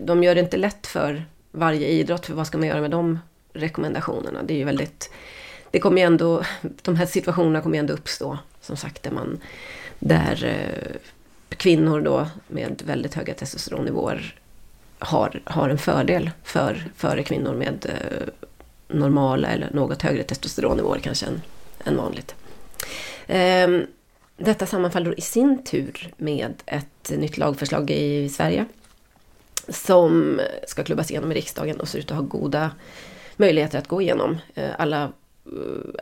de gör det inte lätt för varje idrott, för vad ska man göra med de rekommendationerna? Det är ju väldigt... Det kommer ju ändå, de här situationerna kommer ju ändå uppstå som sagt där man där eh, kvinnor då med väldigt höga testosteronnivåer har, har en fördel för, före kvinnor med eh, normala eller något högre testosteronnivåer kanske än, än vanligt. Ehm, detta sammanfaller i sin tur med ett nytt lagförslag i Sverige som ska klubbas igenom i riksdagen och ser ut att ha goda möjligheter att gå igenom. Eh, alla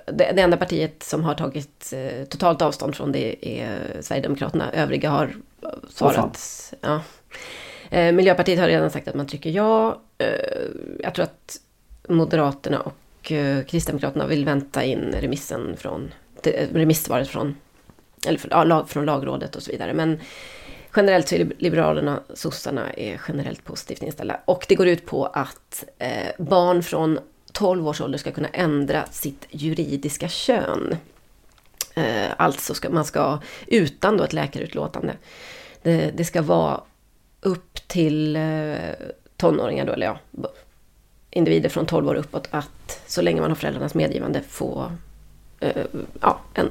det, det enda partiet som har tagit eh, totalt avstånd från det är Sverigedemokraterna. Övriga har svarat... Oh, ja. Eh, Miljöpartiet har redan sagt att man trycker ja. Eh, jag tror att Moderaterna och eh, Kristdemokraterna vill vänta in remissen från, remissvaret från, eller för, ja, lag, från lagrådet och så vidare. Men generellt så är Liberalerna, sossarna är generellt positivt inställda. Och det går ut på att eh, barn från 12 års ålder ska kunna ändra sitt juridiska kön. Eh, alltså ska man ska, utan då ett läkarutlåtande, det, det ska vara upp till eh, tonåringar då, eller ja, individer från 12 år uppåt, att så länge man har föräldrarnas medgivande få eh, ja, en,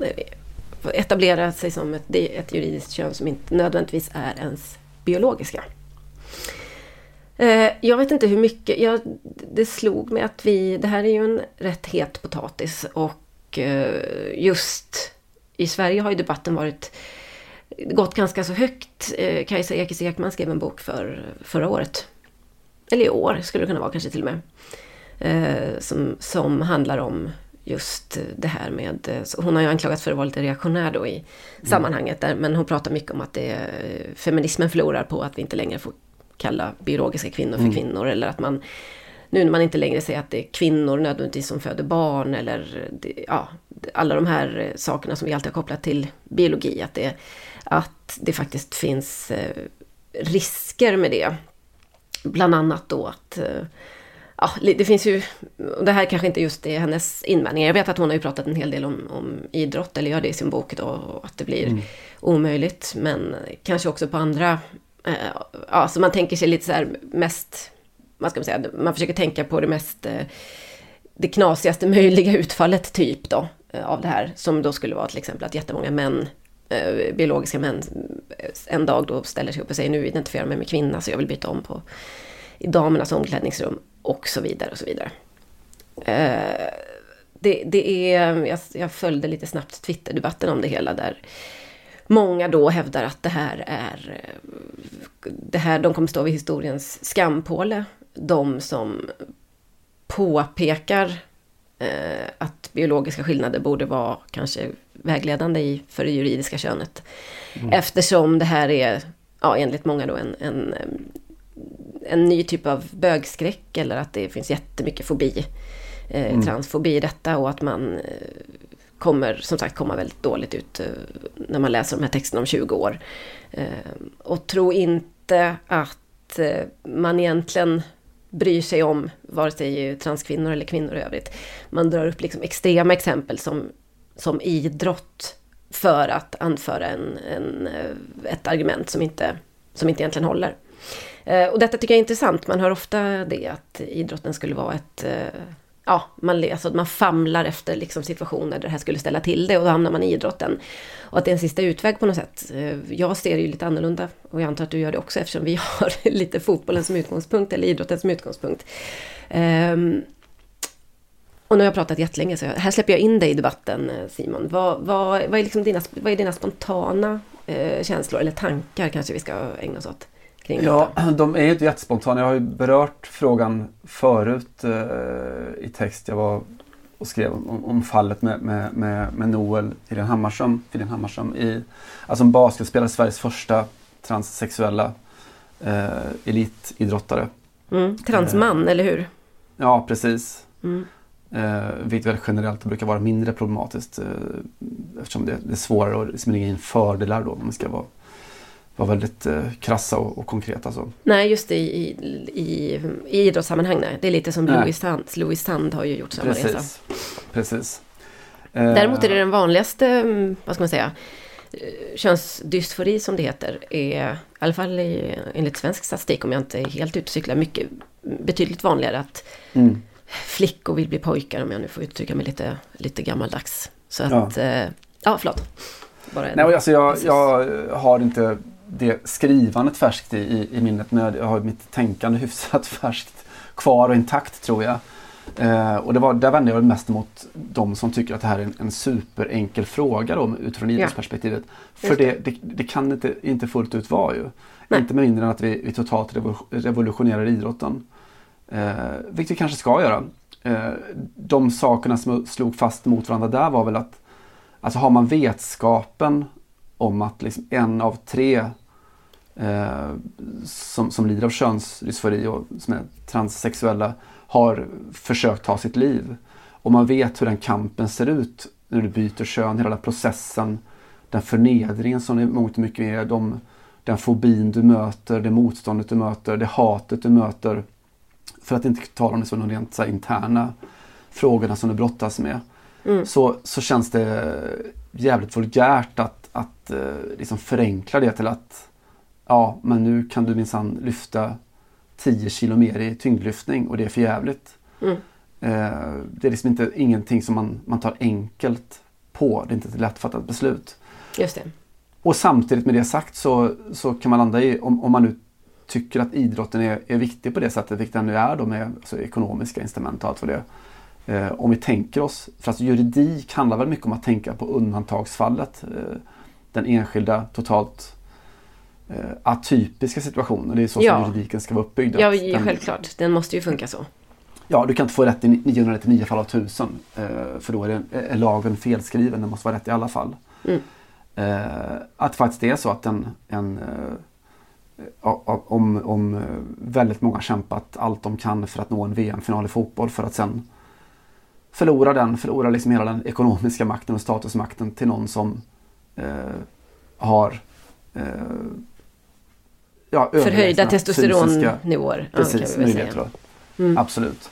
etablera sig som ett, ett juridiskt kön som inte nödvändigtvis är ens biologiska. Eh, jag vet inte hur mycket, jag, det slog mig att vi, det här är ju en rätt het potatis och eh, just i Sverige har ju debatten varit gått ganska så högt. Eh, Kajsa Ekis Ekman skrev en bok för förra året. Eller i år skulle det kunna vara kanske till och med. som, som handlar om just det här med... hon har ju anklagats för att vara lite reaktionär då i mm. sammanhanget. Där, men hon pratar mycket om att det, feminismen förlorar på att vi inte längre får kalla biologiska kvinnor för mm. kvinnor. Eller att man, nu när man inte längre säger att det är kvinnor nödvändigtvis som föder barn eller ja, alla de här sakerna som vi alltid har kopplat till biologi. Att det, att det faktiskt finns eh, risker med det. Bland annat då att eh, Ja, det finns ju, det här kanske inte just är hennes invändningar. Jag vet att hon har ju pratat en hel del om, om idrott, eller gör det i sin bok då, att det blir mm. omöjligt. Men kanske också på andra Eh, Eh, ja, så man tänker sig lite så här mest, vad ska man säga, man försöker tänka på det mest, eh, det knasigaste möjliga utfallet typ då eh, av det här. Som då skulle vara till exempel att jättemånga män, biologiska män, en dag då ställer sig upp och säger nu identifierar jag mig med kvinna så jag vill byta om på i damernas omklädningsrum och så vidare och så vidare. Det, det är, jag, jag följde lite snabbt Twitterdebatten om det hela där många då hävdar att det här är... Det här, de kommer stå vid historiens skampåle. De som påpekar eh, att biologiska skillnader borde vara kanske vägledande i, för det juridiska könet. Mm. Eftersom det här är, ja, enligt många då, en, en en ny typ av bögskräck eller att det finns jättemycket fobi, eh, Mm. transfobi i detta och att man eh, kommer som sagt komma väldigt dåligt ut eh, när man läser de här texterna om 20 år. Eh, och tro inte att eh, man egentligen bryr sig om vare sig transkvinnor eller kvinnor i övrigt. Man drar upp liksom extrema exempel som, som idrott för att anföra en, en, ett argument som inte, som inte egentligen håller. Och detta tycker jag är intressant. Man hör ofta det att idrotten skulle vara ett... Ja, man, alltså man famlar efter liksom situationer där det här skulle ställa till det och då hamnar man i idrotten. Och att det är en sista utväg på något sätt. Eh, jag ser det ju lite annorlunda och jag antar att du gör det också eftersom vi har lite fotbollen som utgångspunkt eller idrotten som utgångspunkt. Um, och nu har jag pratat jättelänge så här släpper jag in dig i debatten eh, Simon. Vad, vad, vad, är, liksom dina, vad är dina spontana eh, känslor eller tankar kanske vi ska ägna oss åt? Kring Ja, detta? de är ju inte jättespontana. Jag har ju berört frågan förut eh, i text. Jag var och skrev om, om fallet med, med, med, med Noel Helene Hammarström, Helene Hammarström i, alltså en basketspelare, Sveriges första transsexuella eh, elitidrottare. Mm, transman, eller hur? Ja, precis. Mm. Eh, vilket väl generellt brukar vara mindre problematiskt eh, eftersom det, det är svårare att lägga in fördelar då om man ska vara, vara väldigt eh, krassa och, och konkreta. Så. Nej, just det, i, i, i idrottssammanhang. Nej. Det är lite som. Louis Sand, Louis Sand har ju gjort samma resa. Precis. Precis. Eh, Däremot är det den vanligaste, mm, vad ska man säga, eh, könsdysfori som det heter, är i alla fall i, enligt svensk statistik, om jag inte är helt ute och cyklar, mycket betydligt vanligare att Mm. flickor vill bli pojkar, om jag nu får uttrycka mig lite, lite gammaldags. Så att, ja, ja förlåt. Bara en- Nej, alltså jag, Precis. jag har inte det skrivandet färskt i, i, i minnet men jag har mitt tänkande hyfsat färskt kvar och intakt tror jag. Eh, och det var, där vände jag mest mot de som tycker att det här är en, en superenkel fråga då, utifrån Ja. idrottsperspektivet. För Just det, det, det kan inte, inte fullt ut vara ju. Nej. Inte med mindre än att vi, vi totalt revo- revolutionerar idrotten. Eh, vilket vi kanske ska göra. Eh, de sakerna som slog fast mot varandra där var väl att Alltså har man vetskapen om att liksom en av tre eh, som, som lider av könsdysfori och som är transsexuella har försökt ta sitt liv. Och man vet hur den kampen ser ut när du byter kön, hela den processen, den förnedringen som det mångt mycket är, de, den fobin du möter, det motståndet du möter, det hatet du möter. För att inte tala om det som de rent så interna frågorna som du brottas med Mm. så, så känns det jävligt vulgärt att, att eh, liksom förenkla det till att ja, men nu kan du minsann lyfta 10 kilo mer i tyngdlyftning och det är för jävligt. Mm. Eh, det är liksom inte ingenting som man, man tar enkelt på. Det är inte ett lättfattat beslut. Just det. Och samtidigt med det sagt så, så kan man landa i, om, om man nu tycker att idrotten är, är viktig på det sättet, vilket den nu är då med alltså, ekonomiska incitament och allt vad det. Eh, om vi tänker oss, för alltså juridik handlar väl mycket om att tänka på undantagsfallet. Eh, den enskilda totalt atypiska situationen. Det är så Ja. som juridiken ska vara uppbyggd. Ja, den, självklart. Den måste ju funka så. ja, du kan inte få rätt i 999 fall av 1000. Eh, för då är, det, är lagen felskriven. Den måste vara rätt i alla fall. Mm. Eh, att faktiskt det är så att en, en eh, om, om eh, väldigt många kämpat allt de kan för att nå en VM-final i fotboll för att sen förlora den, förlora liksom hela den ekonomiska makten och statusmakten till någon som eh, har eh, ja, Förhöjda testosteronnivåer. ja, Precis, säga. då. Mm. Absolut.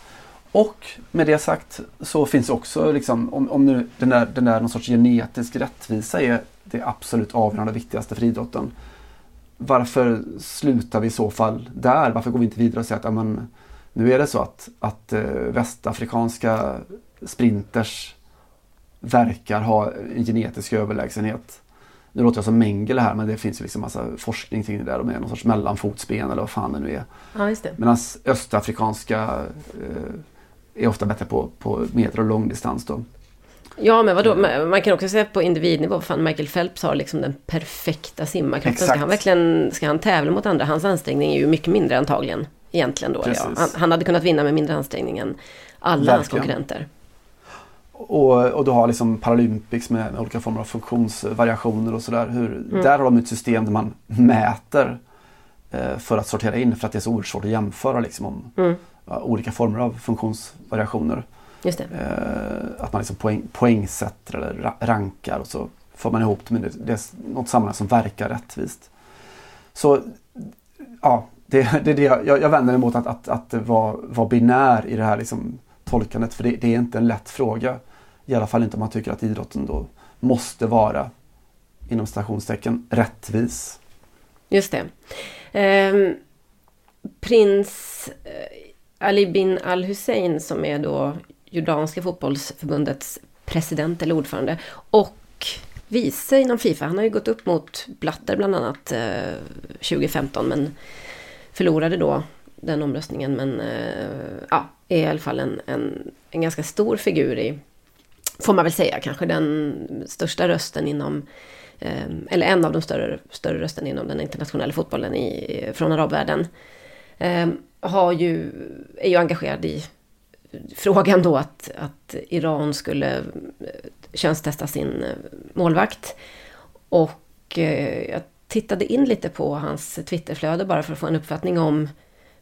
Och med det sagt så finns också, liksom, om, om nu den där, den där någon sorts genetisk rättvisa är det absolut avgörande viktigaste för idrotten. Varför slutar vi i så fall där? Varför går vi inte vidare och säger att ja, men, nu är det så att, att eh, västafrikanska sprinters verkar ha en genetisk överlägsenhet. Nu låter jag som Mengele här men det finns ju liksom massa forskning kring det där. De är någon sorts mellanfotsben eller vad fan det nu är. Ja. Medan östafrikanska eh, är ofta bättre på, på medel och långdistans då. Ja, men vadå? Man man kan också säga på individnivå, fan Michael Phelps har liksom den perfekta simmarkroppen. Ska han verkligen ska han tävla mot andra? Hans ansträngning är ju mycket mindre antagligen. Egentligen då. Ja. Han, han hade kunnat vinna med mindre ansträngning än alla hans Verkligen. konkurrenter. Och, och du har liksom Paralympics med, med olika former av funktionsvariationer och sådär. Mm. Där har de ett system där man mäter eh, för att sortera in för att det är så oerhört svårt att jämföra liksom, om Mm. ja, olika former av funktionsvariationer. Just. Eh, att man liksom poäng, poängsätter eller ra- rankar och så får man ihop det men det, det är något sammanhang som verkar rättvist. Så ja, det, det är det jag, jag vänder mig emot att, att, att vara var binär i det här liksom, tolkandet för det, det är inte en lätt fråga. I alla fall inte om man tycker att idrotten då måste vara inom stationstecken rättvis. Just det. Ehm, prins eh, Ali bin Al Hussein som är då Jordanska fotbollsförbundets president eller ordförande och vice inom Fifa. Han har ju gått upp mot Blatter bland annat eh, 2015 men förlorade då den omröstningen. Men eh, ja, är i alla fall en, en, en ganska stor figur i, får man väl säga, kanske den största rösten inom ehm, eller en av de större, större rösterna inom den internationella fotbollen i, från arabvärlden. Ehm, har ju, är ju engagerad i frågan då att, att Iran skulle eh, könstesta sin eh, målvakt. Och eh, jag tittade in lite på hans Twitterflöde bara för att få en uppfattning om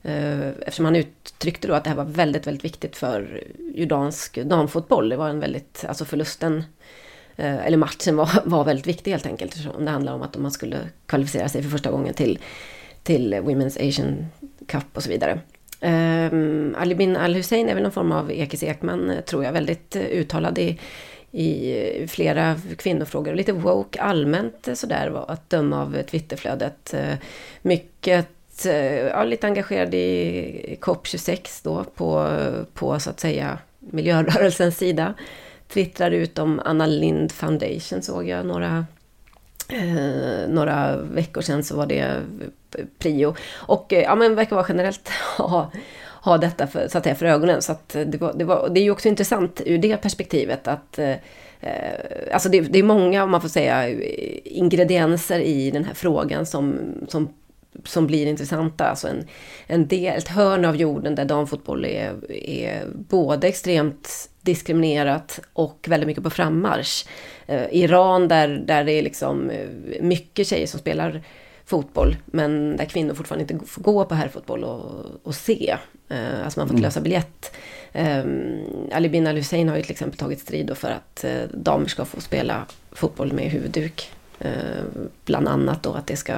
Eh, eftersom han uttryckte då att det här var väldigt, väldigt viktigt för jordansk damfotboll. Det var en väldigt, alltså förlusten eh, eller matchen var, var väldigt viktig helt enkelt. Om det handlar om att man skulle kvalificera sig för första gången till, till Women's Asian Cup och så vidare. Um, Ali bin Al-Hussein är väl någon form av Ekis Ekman, eh, tror jag, väldigt uttalad i, i flera kvinnofrågor. Lite woke allmänt sådär, att döma av Twitterflödet. Mycket Eh, ja, lite engagerad i COP26 då, på, på så att säga miljörörelsens sida. Twittrar ut om Anna Lind Foundation såg jag några eh, några veckor sedan så var det prio. Och eh, ja, men verkar vara generellt ha, ha detta för, så att säga, för ögonen. Så att det, var, det, var, det är ju också intressant ur det perspektivet att eh, alltså det, det, är många, om man får säga, ingredienser i den här frågan som, som, som blir intressanta. Alltså en, en del, ett hörn av jorden där damfotboll är, är både extremt diskriminerat och väldigt mycket på frammarsch. Eh, Iran där, där det är liksom mycket tjejer som spelar fotboll, men där kvinnor fortfarande inte får gå på herrfotboll och, och se. Eh, alltså man får inte lösa biljett. Eh, Ali bin Al-Hussein har ju till exempel tagit strid för att eh, damer ska få spela fotboll med huvudduk. Eh, bland annat då att det ska,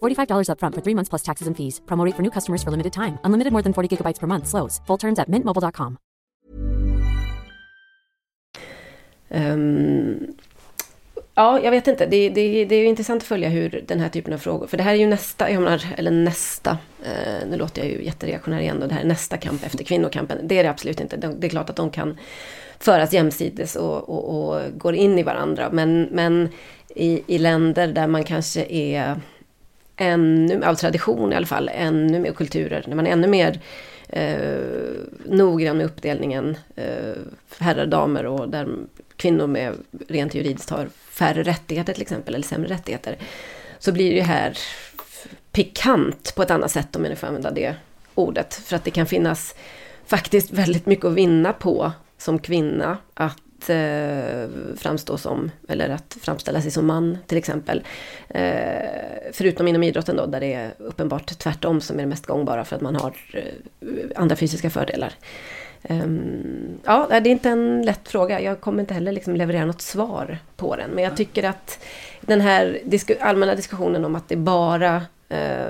$45 upfront for three months plus taxes and fees. Promo rate for new customers for limited time. Unlimited more than 40 gigabytes per month. Slows. Full terms at mintmobile.com. Um, ehm, ja, jag vet inte. Det, det, det är ju intressant att följa hur den här typen av frågor... För det här är ju nästa, jag menar, eller nästa... Eh, nu låter jag ju jättereaktionär igen då. Det här är nästa kamp efter kvinnokampen. Det är det absolut inte. Det, det är klart att de kan föras jämsides och, och, och går in i varandra. Men, men i, i länder där man kanske är ännu, av tradition i alla fall, ännu mer kulturer, när man är ännu mer eh, noggrann med uppdelningen eh, herrar, damer och där kvinnor med rent juridiskt har färre rättigheter till exempel, eller sämre rättigheter, så blir det ju här pikant på ett annat sätt om jag nu får använda det ordet. För att det kan finnas faktiskt väldigt mycket att vinna på som kvinna att eh, framstå som, eller att framställa sig som man till exempel. Eh, förutom inom idrotten då, där det är uppenbart tvärtom som är det mest gångbara för att man har eh, andra fysiska fördelar. Um, ja, det är inte en lätt fråga. Jag kommer inte heller liksom leverera något svar på den. Men jag tycker att den här allmänna diskussionen om att det bara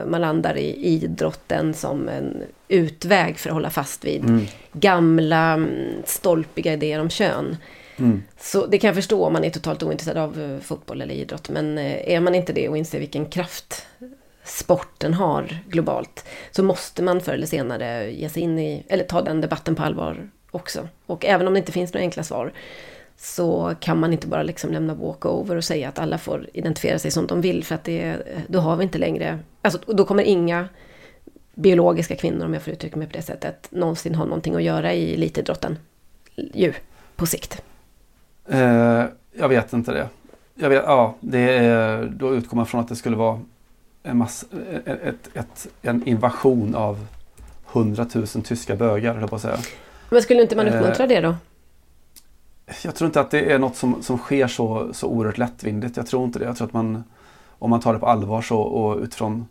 man landar i idrotten som en utväg för att hålla fast vid mm. gamla stolpiga idéer om kön. Mm. Så det kan jag förstå om man är totalt ointresserad av eh, fotboll eller idrott. Men eh, är man inte det och inser vilken kraft sporten har globalt så måste man förr eller senare ge sig in i, eller ta den debatten på allvar också. Och även om det inte finns några enkla svar så kan man inte bara liksom lämna walkover och säga att alla får identifiera sig som de vill för att det, då har vi inte längre, alltså då kommer inga biologiska kvinnor, om jag får uttrycka mig på det sättet, någonsin ha någonting att göra i elitidrotten. Ju, på sikt. Eh, jag vet inte det. Jag vet, ja, det är, då utgår man från att det skulle vara en, massa, ett, ett, en invasion av hundratusen tyska bögar, höll på att säga. Men skulle inte man uppmuntra Eh, det då? Jag tror inte att det är något som, som sker så, så oerhört lättvindigt. Jag tror inte det. Jag tror att man, om man tar det på allvar så och utifrån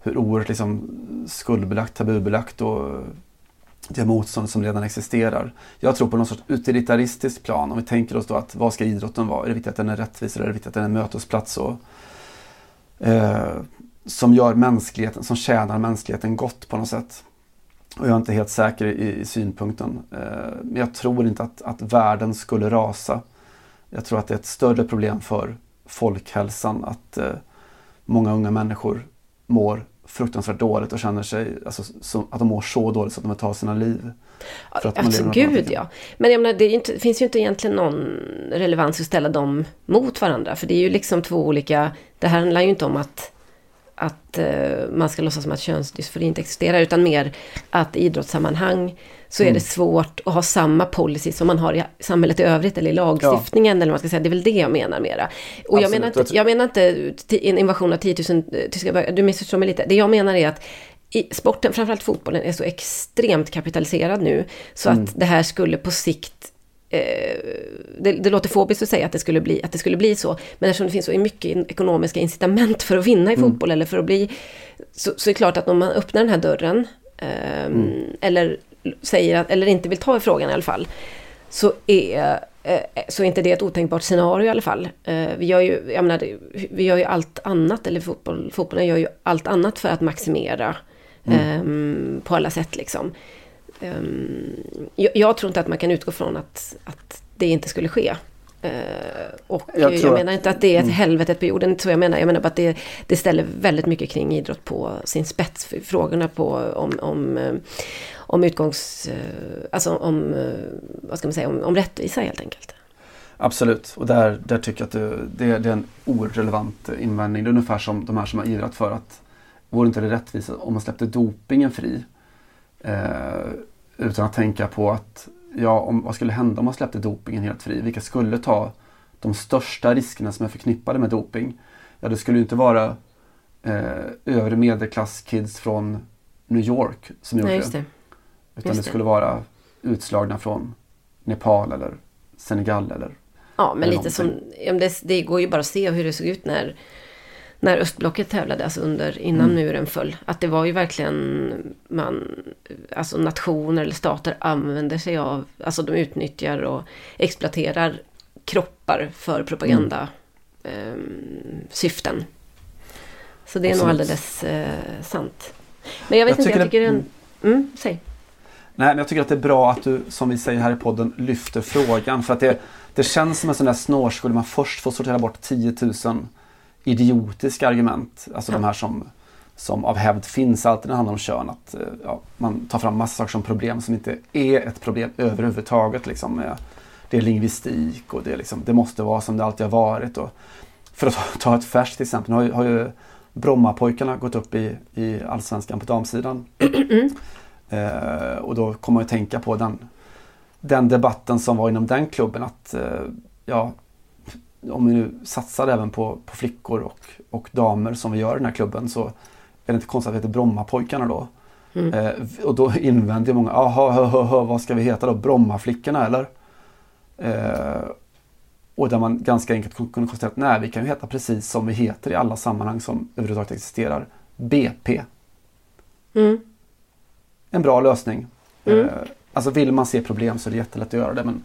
hur oerhört liksom skuldbelagt, tabubelagt och det motstånd som redan existerar. Jag tror på någon sorts utilitaristisk plan. Om vi tänker oss då att vad ska idrotten vara? Är det viktigt att den är rättvis eller är det viktigt att den är en mötesplats? Och, eh, som gör mänskligheten, som tjänar mänskligheten gott på något sätt. Och jag är inte helt säker i, i synpunkten. Eh, men jag tror inte att, att världen skulle rasa. Jag tror att det är ett större problem för folkhälsan att eh, många unga människor mår fruktansvärt dåligt och känner sig, alltså, så, att de mår så dåligt så att de vill ta sina liv. För att Alltså gud ja. Men jag menar, det, inte, det finns ju inte egentligen någon relevans att ställa dem mot varandra. För det är ju liksom två olika... Det här handlar ju inte om att, att eh, man ska låtsas som att könsdysfori inte existerar. Utan mer att i idrottssammanhang så är Mm. det svårt att ha samma policy som man har i samhället i övrigt. Eller i lagstiftningen. Eller vad man ska säga. Det är väl det jag menar mera. Och jag menar, inte, jag menar inte en invasion av 10 000 tyska bögar. Du missförstår mig lite. Det jag menar är att i sporten, framförallt fotbollen, är så extremt kapitaliserad nu. Så Mm. att det här skulle på sikt... Eh, det, det låter fobiskt att säga att det, skulle bli, att det skulle bli så. Men eftersom det finns så mycket ekonomiska incitament för att vinna i Mm. fotboll eller för att bli... Så, så är det klart att om man öppnar den här dörren, ehm, Mm. eller säger att, eller inte vill ta i frågan i alla fall, så är, eh, så är inte det ett otänkbart scenario i alla fall. Eh, vi, gör ju, jag menar, vi gör ju allt annat, eller fotboll, fotbollen gör ju allt annat för att maximera ehm, på alla sätt liksom. Ehm, jag, jag tror inte att man kan utgå från att, att det inte skulle ske. Eh, och Jag jag, menar att- inte att det är ett mm. helvetet på jorden, så jag menar. Jag menar bara att det, det ställer väldigt mycket kring idrott på sin spets. Frågorna på om, om, om utgångs... eh, Alltså om, eh, vad ska man säga, om, om rättvisa helt enkelt. Absolut, och där, där tycker jag att det, det, det är en orelevant invändning. Det är ungefär som de här som har ivrat för att vore inte det rättvist om man släppte dopingen fri? Eh, utan att tänka på att ja, om, vad skulle hända om man släppte dopingen helt fri? Vilka skulle ta de största riskerna som är förknippade med doping? Ja, det skulle ju inte vara eh, övre medelklasskids från New York som gjorde Nej, just det. Utan det det. skulle vara utslagna från Nepal eller Senegal eller Ja, men Eller lite som... Ja, men det, det går ju bara att se hur det såg ut när, när östblocket tävlade, alltså under, innan Mm. muren föll. Att det var ju verkligen man, alltså nationer eller stater använder sig av, alltså de utnyttjar och exploaterar kroppar för propaganda ehm, syften. Så det är nog alldeles eh, sant. Men jag vet Jag inte, tycker jag det- tycker en... Mm, säg. Nej, men jag tycker att det är bra att du, som vi säger här i podden, lyfter frågan. För att det, det känns som en sån där snårskog där man först får sortera bort 10 000 idiotiska argument. Alltså de här som, som av hävd finns alltid när det handlar om kön. Att, eh, ja, man tar fram massa saker som problem som inte är ett problem överhuvudtaget. Liksom, eh, det är lingvistik och det, är liksom, det måste vara som det alltid har varit. Och för att ta- ett färskt exempel, nu har ju, har ju Brommapojkarna gått upp i, i Allsvenskan på damsidan. Mm. Eh, och då kommer man ju tänka på den, den debatten som var inom den klubben att eh, ja, om vi nu satsar även på, på flickor och, och damer som vi gör i den här klubben så är det inte konstigt att vi heter Brommapojkarna då. Mm. Eh, och då invänder ju många, jaha, hö, hö, hö, vad ska vi heta då? Brommaflickorna eller? Eh, och där man ganska enkelt kunde konstatera att nej, vi kan ju heta precis som vi heter i alla sammanhang som överhuvudtaget existerar. BP Mm. En bra lösning. Mm. Eh, alltså vill man se problem så är det jättelätt att göra det. Men,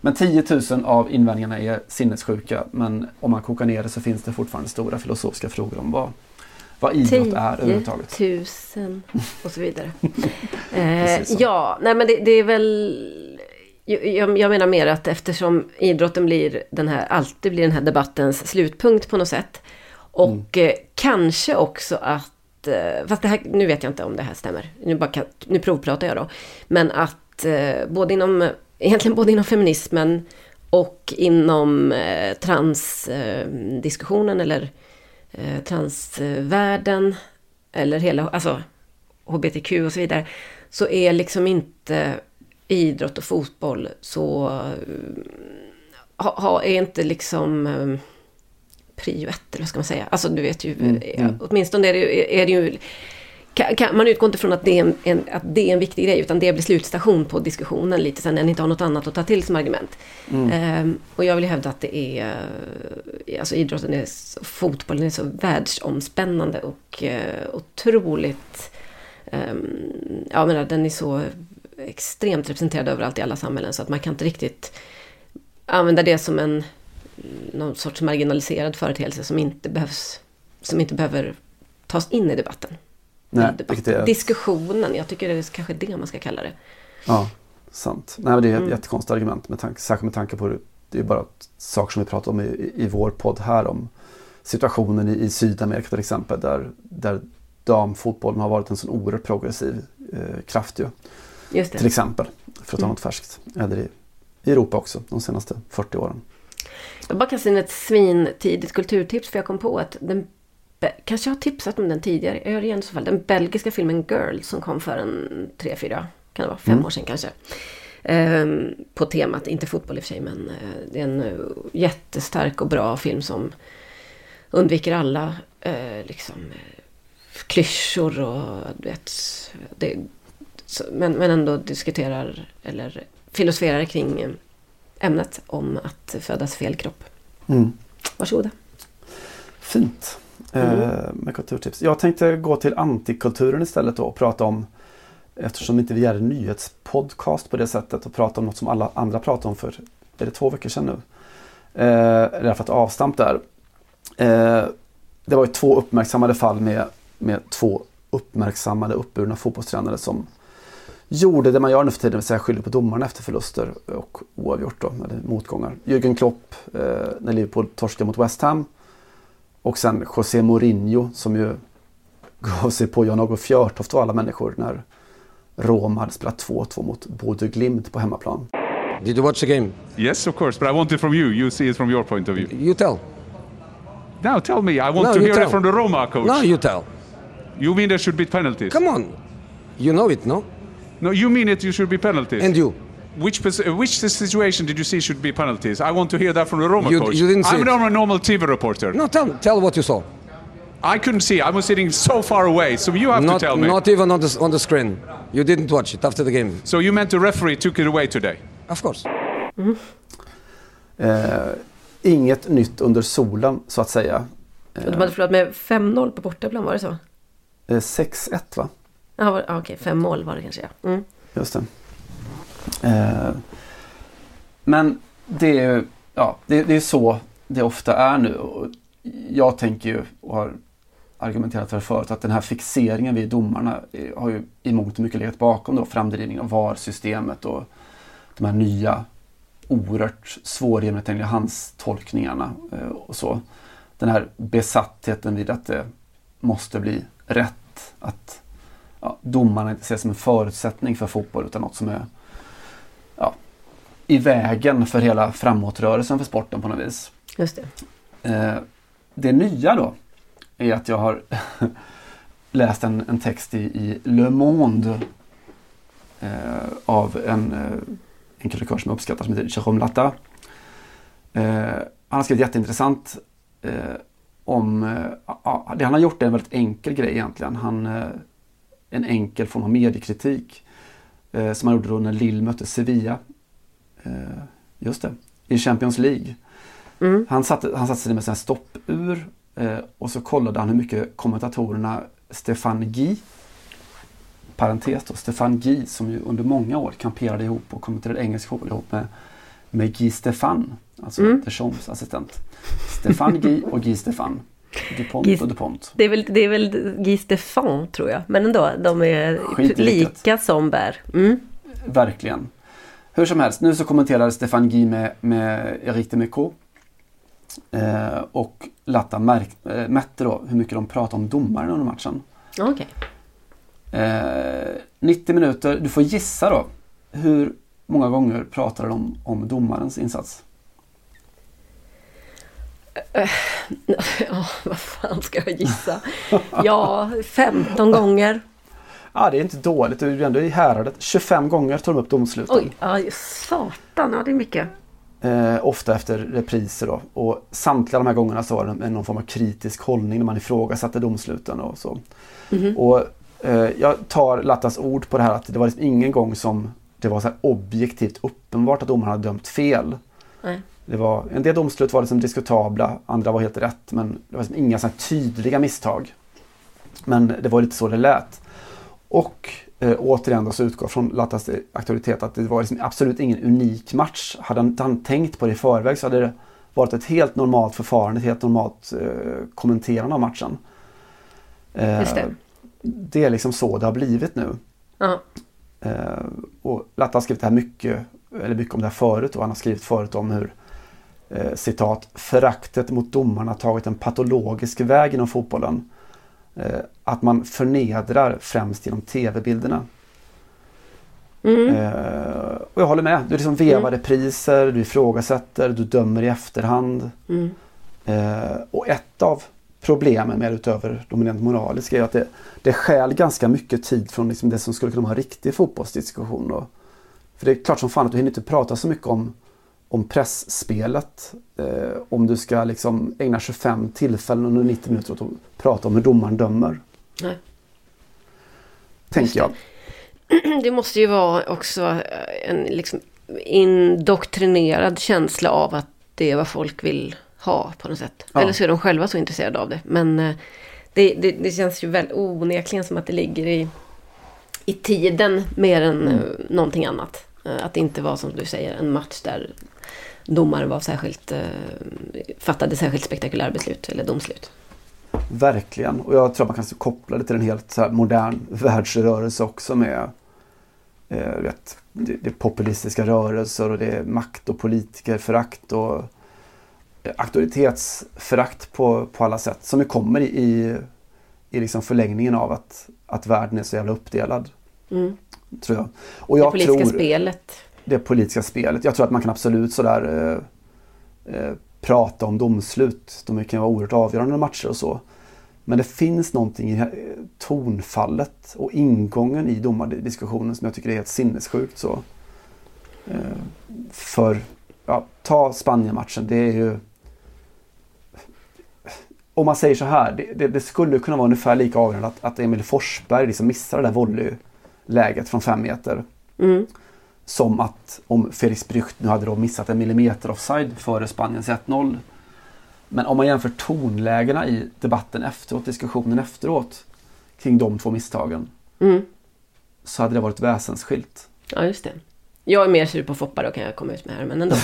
men 10 000 av invändningarna är sinnessjuka. Men om man kokar ner det så finns det fortfarande stora filosofiska frågor om vad, vad idrott är överhuvudtaget. 10 000 och så vidare. eh, så. ja, nej men det, det är väl... Jag, jag menar mer att eftersom idrotten blir den här, alltid blir den här debattens slutpunkt på något sätt. Och Mm. kanske också att, Eh, fast det här, nu vet jag inte om det här stämmer, nu, bara kan, nu provpratar jag då. Men att eh, både inom, egentligen både inom feminismen och inom eh, transdiskussionen eller eh, transvärlden eller hela, alltså HBTQ och så vidare. Så är liksom inte idrott och fotboll så... Eh, ha, ha, är inte liksom eh, Prio ett, eller vad ska man säga? Alltså du vet ju, eh, åtminstone är det, är det ju... Kan, kan, man utgår inte från att det, är en, en, att det är en viktig grej, utan det blir slutstation på diskussionen lite sen när ni inte har något annat att ta till som argument. Ehm, och jag vill hävda att det är... eh, Alltså idrotten är... Så, fotbollen är så världsomspännande och eh, otroligt... Ja, jag menar, den är så extremt representerad överallt i alla samhällen så att man kan inte riktigt använda det som en någon sorts marginaliserad företeelse som inte behövs som inte behöver tas in i debatten. Nej, I debatten. är Diskussionen, jag tycker det är kanske det man ska kalla det. Ja, sant. Nej, men det är ett Mm. jättekonstigt argument, med tanke, särskilt med tanke på det. Det är bara saker som vi pratar om i, i- vår podd här om situationen i, i Sydamerika till exempel där, där damfotbollen har varit en sån oerhört progressiv eh, kraft ju. Till exempel, för att ta Mm. något färskt. Eller i, i Europa också, de senaste 40 åren. Jag bara kastar in ett svintidigt kulturtips för jag kom på att den Kanske jag har tipsat om den tidigare, jag gör det igen i så fall. Den belgiska filmen Girl som kom för en tre, fyra, kan det vara, fem Mm. år sedan kanske. Ehm, på temat, inte fotboll i och för sig, men eh, det är en eh, jättestark och bra film som undviker alla eh, liksom, klyschor och du vet, det, så, men, men ändå diskuterar eller filosoferar kring eh, ämnet om att födas fel kropp. Mm. Varsågoda. Fint Mm. eh, med kulturtips. Jag tänkte gå till antikulturen istället då och prata om Eftersom inte vi är en nyhetspodcast på det sättet och prata om något som alla andra pratar om för är det två veckor sedan nu. Eh, därför att avstamp där. Eh, det var ju två uppmärksammade fall med, med två uppmärksammade uppburna fotbollstränare som gjorde det man gör nu för tiden, det vill säga skyller på domarna efter förluster och oavgjort då, eller motgångar. Jürgen Klopp eh, när Liverpool torskade mot West Ham och sen José Mourinho som ju gav sig på Jan-Åge Fjörtoft och alla människor när Roma hade spelat 2-2 mot Bodø Glimt på hemmaplan. Did you watch the game? Yes, of course, but I want it from you. You see it from your point of view. You tell. Now tell me, I want No, to hear tell. it from the Roma coach. No, you tell. You mean there should be penalties? Come on. You know it, no? No, you mean it. You should be penalties. And you? which uh, which situation did you see should be penalties? I want to hear that from the Roma You- coach. you didn't see I'm not a normal TV reporter. No, tell tell what you saw. I couldn't see. I was sitting so far away, so you have Not to tell me. not even on the on the screen. You didn't watch it after the game. So you meant the referee took it away today? Of course. Eh, inget nytt under solen så att säga. De hade förlorat med 5-0 på bortaplan, var det så? Eh, 6-1 va? Ja, var- ja, okej, fem mål var det kanske, ja. Mm. Just det. Eh, men det är ju ja, det, det är så det ofta är nu. Och jag tänker ju och har argumenterat för det förut att den här fixeringen vid domarna har ju i mångt och mycket legat bakom då framdrivningen av VAR-systemet och de här nya oerhört svårgenomträngliga handstolkningarna eh, och så. Den här besattheten vid att det måste bli rätt. Att ja, domarna inte ses som en förutsättning för fotboll utan något som är ja, i vägen för hela framåtrörelsen för sporten på något vis. Just det. Eh, det nya då är att jag har läst en, en text i, i Le Monde eh, av en, eh, en krönikör som jag uppskattar som heter Jérôme Latta. Eh, han har skrivit jätteintressant eh, om, eh, det han har gjort är en väldigt enkel grej egentligen. Han, en enkel form av mediekritik eh, som han gjorde då när Lille mötte Sevilla. Eh, just det, i Champions League. Mm. Han satte, han satte sig med en stoppur eh, och så kollade han hur mycket kommentatorerna Stefan Guy parentes då, Stefan Guy som ju under många år kamperade ihop och kommenterade engelsk fotboll ihop med, med Guy Stefan, alltså Mm. Deschamps assistent. Stefan Guy och Guy Stefan. Dupont Guy- och Dupont. Det är väl, det är väl Guy Stefan, tror jag. Men ändå, de är lika som bär. Mm. Verkligen. Hur som helst, nu så kommenterar Stefan Guy med, med Eric Demeco. Eh, och Latta märk, eh, mätte då hur mycket de pratade om domaren under matchen. Okej. Eh, 90 minuter, du får gissa då. Hur många gånger pratade de om domarens insats? Ja, vad fan ska jag gissa? Ja, 15 gånger. Ja, det är inte dåligt. Det är ändå i häradet. 25 gånger tog de upp domsluten. Oj, ja, satan. Ja, det är mycket. Eh, ofta efter repriser då. Och samtliga de här gångerna så var det någon form av kritisk hållning när man ifrågasatte domsluten och så. Och eh, jag tar Lattas ord på det här att det var liksom ingen gång som det var så objektivt uppenbart att domaren hade dömt fel. Nej. Det var, en del domslut var liksom diskutabla, andra var helt rätt men det var liksom inga så tydliga misstag. Men det var lite så det lät. Och eh, återigen då så utgår från Lattas auktoritet att det var liksom absolut ingen unik match. Hade han, han tänkt på det i förväg så hade det varit ett helt normalt förfarande, ett helt normalt eh, kommenterande av matchen. Eh, det. det är liksom så det har blivit nu. Ja. Eh, och Latta har skrivit det här mycket, eller mycket om det här förut och han har skrivit förut om hur eh, citat, föraktet mot domarna tagit en patologisk väg inom fotbollen. Eh, att man förnedrar främst genom tv-bilderna. Eh, och jag håller med. Du liksom vevar repriser, du ifrågasätter, du dömer i efterhand. Eh, och ett av problemen med utöver dominant moralisk är att det, det stjäl ganska mycket tid från liksom det som skulle kunna vara en riktig fotbollsdiskussion. Då. För det är klart som fan att du hinner inte prata så mycket om, om pressspelet. Eh, om du ska liksom ägna 25 tillfällen under 90 minuter åt att prata om hur domaren dömer. Nej. Tänker jag. Det måste ju vara också eh, en liksom indoktrinerad känsla av att det är vad folk vill ha på något sätt. Ja. Eller så är de själva så intresserade av det. Men eh, det, det, det känns ju väl onekligen som att det ligger i, i tiden mer än mm. någonting annat. Eh, Att det inte var som du säger en match där domaren var särskilt, eh, fattade särskilt spektakulära beslut eller domslut. Verkligen. Och jag tror man kan koppla det till en helt modern världsrörelse också med eh, vet, det, det populistiska rörelser och det är makt och politikerförakt och eh, auktoritetsförakt på, på alla sätt. Som ju kommer i, i, liksom förlängningen av att, att världen är så jävla uppdelad. Mm. Tror jag. Och Det jag politiska tror, spelet det politiska spelet. Jag tror att man kan absolut sådär eh, eh, prata om domslut. De kan vara oerhört avgörande matcher och så. Men det finns någonting i tonfallet och ingången i domardiskussionen som jag tycker är helt sinnessjukt. Så. Eh, för, ja, ta Spanien-matchen. Det är ju... Om man säger så här, det, det, det skulle kunna vara ungefär lika avgörande att, att Emil Forsberg liksom missar det där volleyläget från fem meter. Mm. Som att om Felix Brücht nu hade då missat en millimeter offside före Spaniens 1-0. Men om man jämför tonlägena i debatten efteråt, diskussionen efteråt kring de två misstagen. Mm. Så hade det varit väsensskilt. Ja, just det. Jag är mer sur på Foppa då kan jag komma ut med här, men ändå.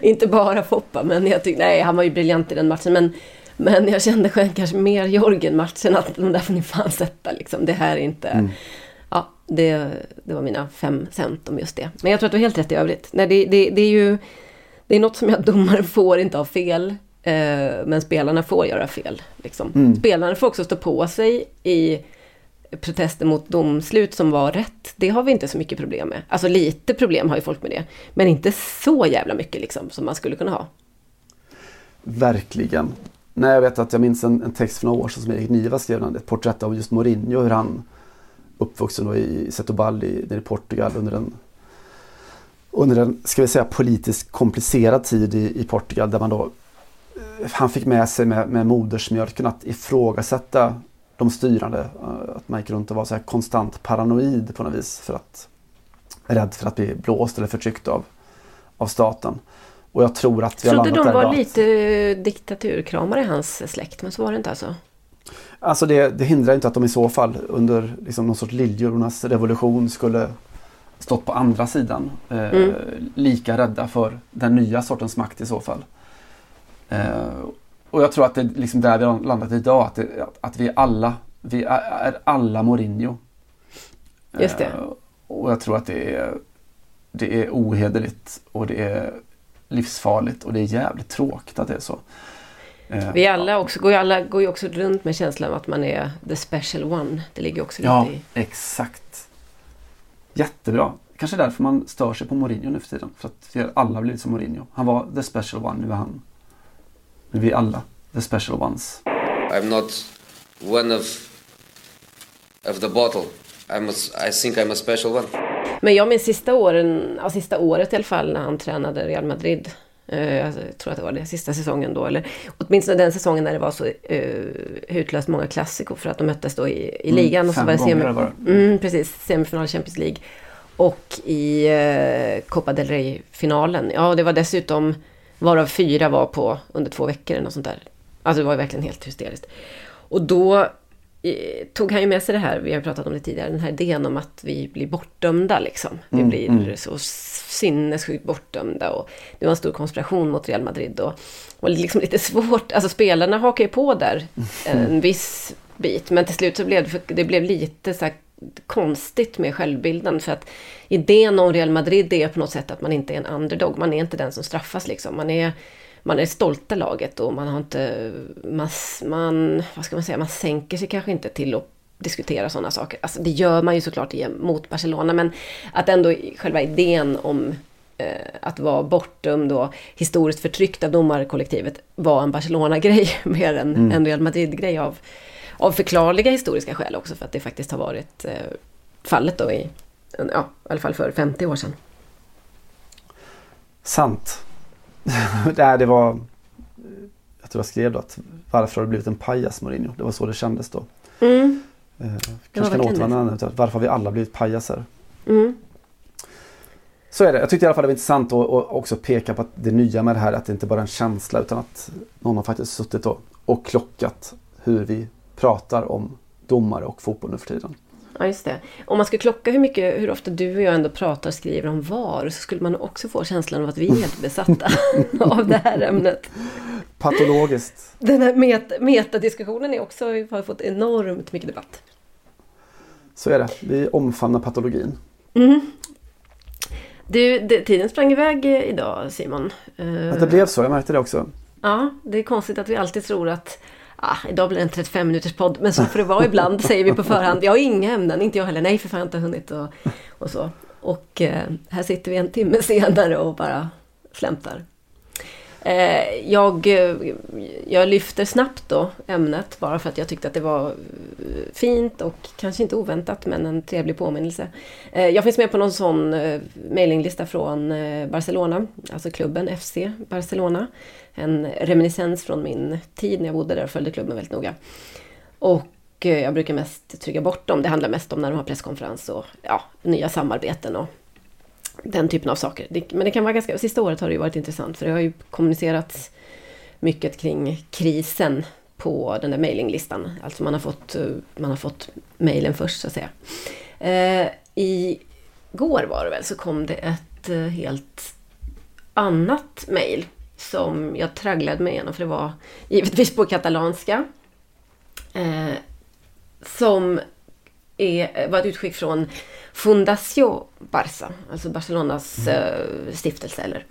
Inte bara Foppa, men jag tyckte, nej han var ju briljant i den matchen. Men, men jag kände själv kanske mer Jorgen-matchen, att de där får ni fan sätta liksom. Det här är inte... Ja, det, det var mina fem cent om just det. Men jag tror att du har helt rätt i övrigt. Nej, det, det, det är ju... Det är något som jag domaren får inte ha fel. Eh, men spelarna får göra fel. Liksom. Spelarna får också stå på sig i protester mot domslut som var rätt. Det har vi inte så mycket problem med. Alltså lite problem har ju folk med det. Men inte så jävla mycket liksom som man skulle kunna ha. Verkligen. Nej, jag vet att jag minns en, en text för några år sedan som Erik Niva skrev. Ett porträtt av just Mourinho. Hur han uppvuxen då i Setúbal i, nere i Portugal under en under en, ska vi säga, politiskt komplicerad tid i, i Portugal där man då eh, han fick med sig med, med modersmjölken att ifrågasätta de styrande. eh, Att man gick runt och var så här konstant paranoid på något vis för att rädd för att bli blåst eller förtryckt av, av staten. Och jag tror att vi har Trodde landat de där var lite diktaturkramare i hans släkt, men så var det inte alltså. Alltså det, det hindrar inte att de i så fall under liksom någon sorts liljornas revolution skulle stått på andra sidan. Eh, Mm. Lika rädda för den nya sortens makt i så fall. Eh, och jag tror att det är liksom där vi har landat idag. Att, det, att- vi alla vi är, är alla Mourinho. Just det. Eh, och jag tror att det är, det är ohederligt och det är livsfarligt och det är jävligt tråkigt att det är så. Eh, Vi alla också, går ju alla går ju också runt med känslan av att man är the special one. Det ligger också lite Ja, i... exakt. Jättebra. Kanske därför man stör sig på Mourinho nu för tiden. För att vi har alla blivit som Mourinho. Han var the special one, nu är han. Nu är vi alla the special ones. I'm not one of of the bottle. I'm a, I think I'm a special one. Men jag minns sista åren, ja, sista året i alla fall när han tränade Real Madrid. Eh, jag tror att det var det, sista säsongen då. Eller åtminstone den säsongen när det var så uh, utlöst många klassikor för att de möttes då i, i Mm, ligan. och så var det semi, var det. Mm, precis, semifinal Champions League. Och i uh, Copa del Rey-finalen. Ja, det var dessutom, varav fyra var på under två veckor eller något sånt där. Alltså det var verkligen helt hysteriskt. Och då eh, tog han ju med sig det här, vi har pratat om det tidigare, den här idén om att vi blir bortdömda liksom. Vi Mm, blir mm. så sinnessjukt bortdömda och det var en stor konspiration mot Real Madrid och var liksom lite svårt, alltså spelarna hakar ju på där en viss bit, men till slut så blev det, det blev lite så konstigt med självbilden för att idén om Real Madrid är på något sätt att man inte är en underdog, man är inte den som straffas liksom, man är man är stolta laget och man har inte, man, man, vad ska man säga, man sänker sig kanske inte till att diskutera sådana saker. Alltså det gör man ju såklart mot Barcelona, men att ändå själva idén om eh, att vara bortdömd och historiskt förtryckt av domarkollektivet var en Barcelona-grej mer än Mm. en Real Madrid-grej av, av förklarliga historiska skäl också för att det faktiskt har varit eh, fallet då i, ja, i alla fall för 50 år sedan. Sant. Nej, det var... Jag tror jag skrev då att varför har du blivit en pajas Mourinho? Det var så det kändes då. Mm. Eh, kanske kan återvända till varför har vi alla blivit pajaser? Mm. Så är det. Jag tyckte i alla fall det var intressant att och också peka på att det nya med det här är att det inte bara är en känsla utan att någon har faktiskt suttit och, och klockat hur vi pratar om domare och fotboll nu för tiden. Ja, just det. Om man skulle klocka hur mycket, hur ofta du och jag ändå pratar och skriver om VAR så skulle man också få känslan av att vi är helt besatta av det här ämnet. Patologiskt. Den här met metadiskussionen är också, har fått enormt mycket debatt. Så är det. Vi omfamnar patologin. Mm. Du, det, tiden sprang iväg idag Simon. Att det blev så, jag märkte det också. Ja, det är konstigt att vi alltid tror att ah, idag blir det en 35 minuters podd. Men så får det vara ibland, säger vi på förhand. Jag har inga ämnen, inte jag heller. Nej, för fan, jag har inte hunnit och, och så. Och eh, här sitter vi en timme senare och bara flämtar. Eh, jag, eh, jag lyfter snabbt då ämnet bara för att jag tyckte att det var eh, fint och kanske inte oväntat men en trevlig påminnelse. Eh, jag finns med på någon sån eh, mailinglista från eh, Barcelona, alltså klubben FC Barcelona. En reminiscens från min tid när jag bodde där och följde klubben väldigt noga. Och eh, jag brukar mest trycka bort dem. Det handlar mest om när de har presskonferens och ja, nya samarbeten och den typen av saker. Men det kan vara ganska, sista året har det ju varit intressant för det har ju kommunicerats mycket kring krisen på den där mailinglistan. Alltså man har fått, eh, man har fått mailen först så att säga. Eh, I går var det väl så kom det ett eh, helt annat mail som jag tragglade mig igenom för det var givetvis på katalanska. Eh, som är, var ett utskick från Fundació Barça, alltså Barcelonas eh, stiftelse eller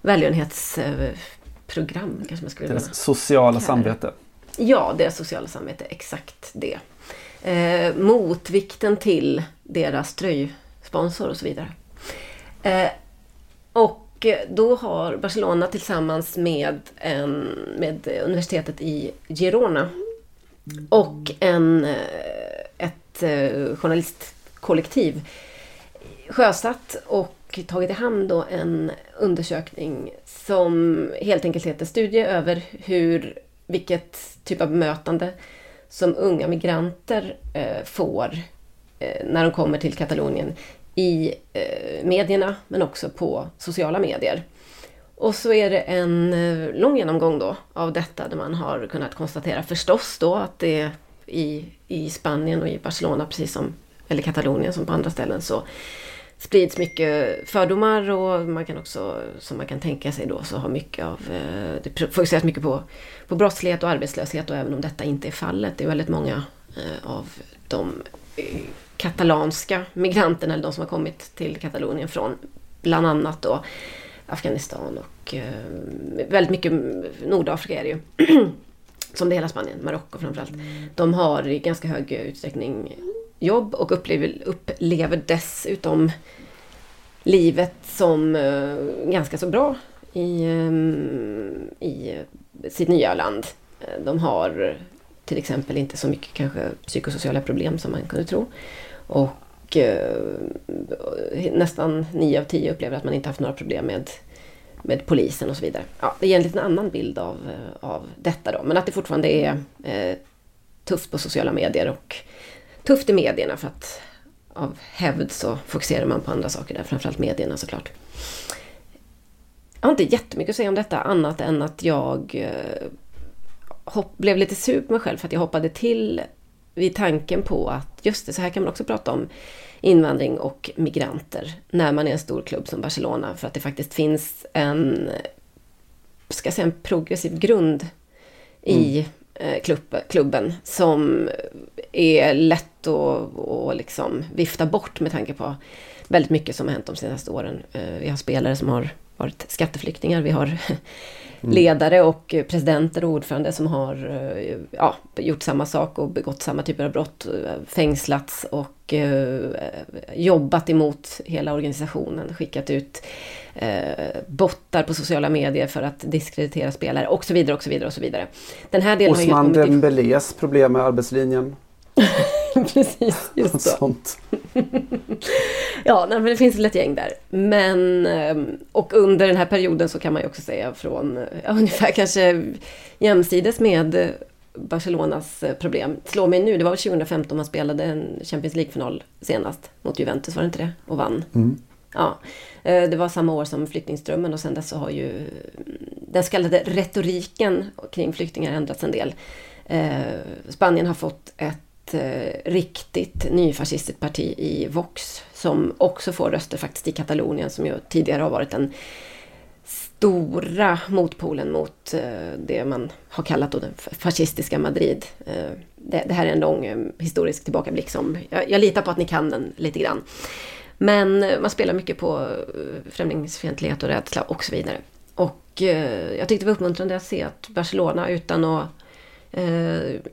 välgörenhetsprogram kanske man skulle Deras sociala det. samvete. Ja, deras sociala samvete, exakt det. Eh, motvikten till deras tröjsponsor och så vidare. Eh, och eh, då har Barcelona tillsammans med, en, med eh, universitetet i Girona. Och en, eh, ett journalistkollektiv sjösatt och tagit i hand då en undersökning som helt enkelt heter Studie över hur, vilket typ av bemötande som unga migranter får när de kommer till Katalonien i eh, medierna men också på sociala medier. Och så är det en eh, lång genomgång då av detta där man har kunnat konstatera förstås då att det i, i Spanien och i Barcelona precis som, eller Katalonien som på andra ställen så sprids mycket fördomar och man kan också, som man kan tänka sig då, så har mycket av, eh, det fokuseras mycket på, på brottslighet och arbetslöshet och även om detta inte är fallet, det är väldigt många eh, av de katalanska migranterna, eller de som har kommit till Katalonien från bland annat då Afghanistan och eh, väldigt mycket Nordafrika är det ju. som det är hela Spanien, Marocko framförallt. De har i ganska hög utsträckning jobb och upplever, upplever dessutom livet som eh, ganska så bra i, eh, i sitt nya land. De har till exempel inte så mycket kanske psykosociala problem som man kunde tro. Och eh, nästan 9 av 10 upplever att man inte haft några problem med, med polisen och så vidare. Ja, det ger en liten annan bild av, eh, av detta då. Men att det fortfarande är eh, tufft på sociala medier och tufft i medierna för att av hävd så fokuserar man på andra saker där, framförallt medierna såklart. Jag har inte jättemycket att säga om detta annat än att jag eh, hopp, blev lite sur på mig själv för att jag hoppade till vid tanken på att just det, så här kan man också prata om invandring och migranter när man är en stor klubb som Barcelona för att det faktiskt finns en, ska säga, en progressiv grund i mm. Eh, klubb, klubben som är lätt att, att liksom vifta bort med tanke på väldigt mycket som har hänt de senaste åren. Eh, vi har spelare som har varit skatteflyktingar, vi har. ledare och presidenter och ordförande som har eh, ja, gjort samma sak och begått samma typer av brott, eh, fängslats och eh, jobbat emot hela organisationen, skickat ut eh, bottar på sociala medier för att diskreditera spelare och så vidare och så vidare och så vidare. Den här delen Osman Dembélés problem med arbetslinjen. Precis, just så. Sånt. ja, men det finns ett gäng där. Men, ehm, och under den här perioden så kan man ju också säga från ja, ungefär kanske jämsides med Barcelonas eh, problem. Slå mig nu, det var 2015 man spelade en Champions League-final senast mot Juventus, var det inte det? Och vann. Mm. Ja, eh, det var samma år som flyktingströmmen och sen dess så har ju den så kallade retoriken kring flyktingar ändrats en del. Eh, Spanien har fått ett eh, riktigt nyfascistiskt parti i Vox som också får röster faktiskt i Katalonien som ju tidigare har varit den stora motpolen mot eh, det man har kallat då den fascistiska Madrid. Eh, det, det, här är en lång eh, historisk tillbakablick som jag, jag, litar på att ni kan den lite grann. Men eh, man spelar mycket på eh, främlingsfientlighet och rädsla och så vidare. Och jag tyckte det var uppmuntrande att se att Barcelona utan att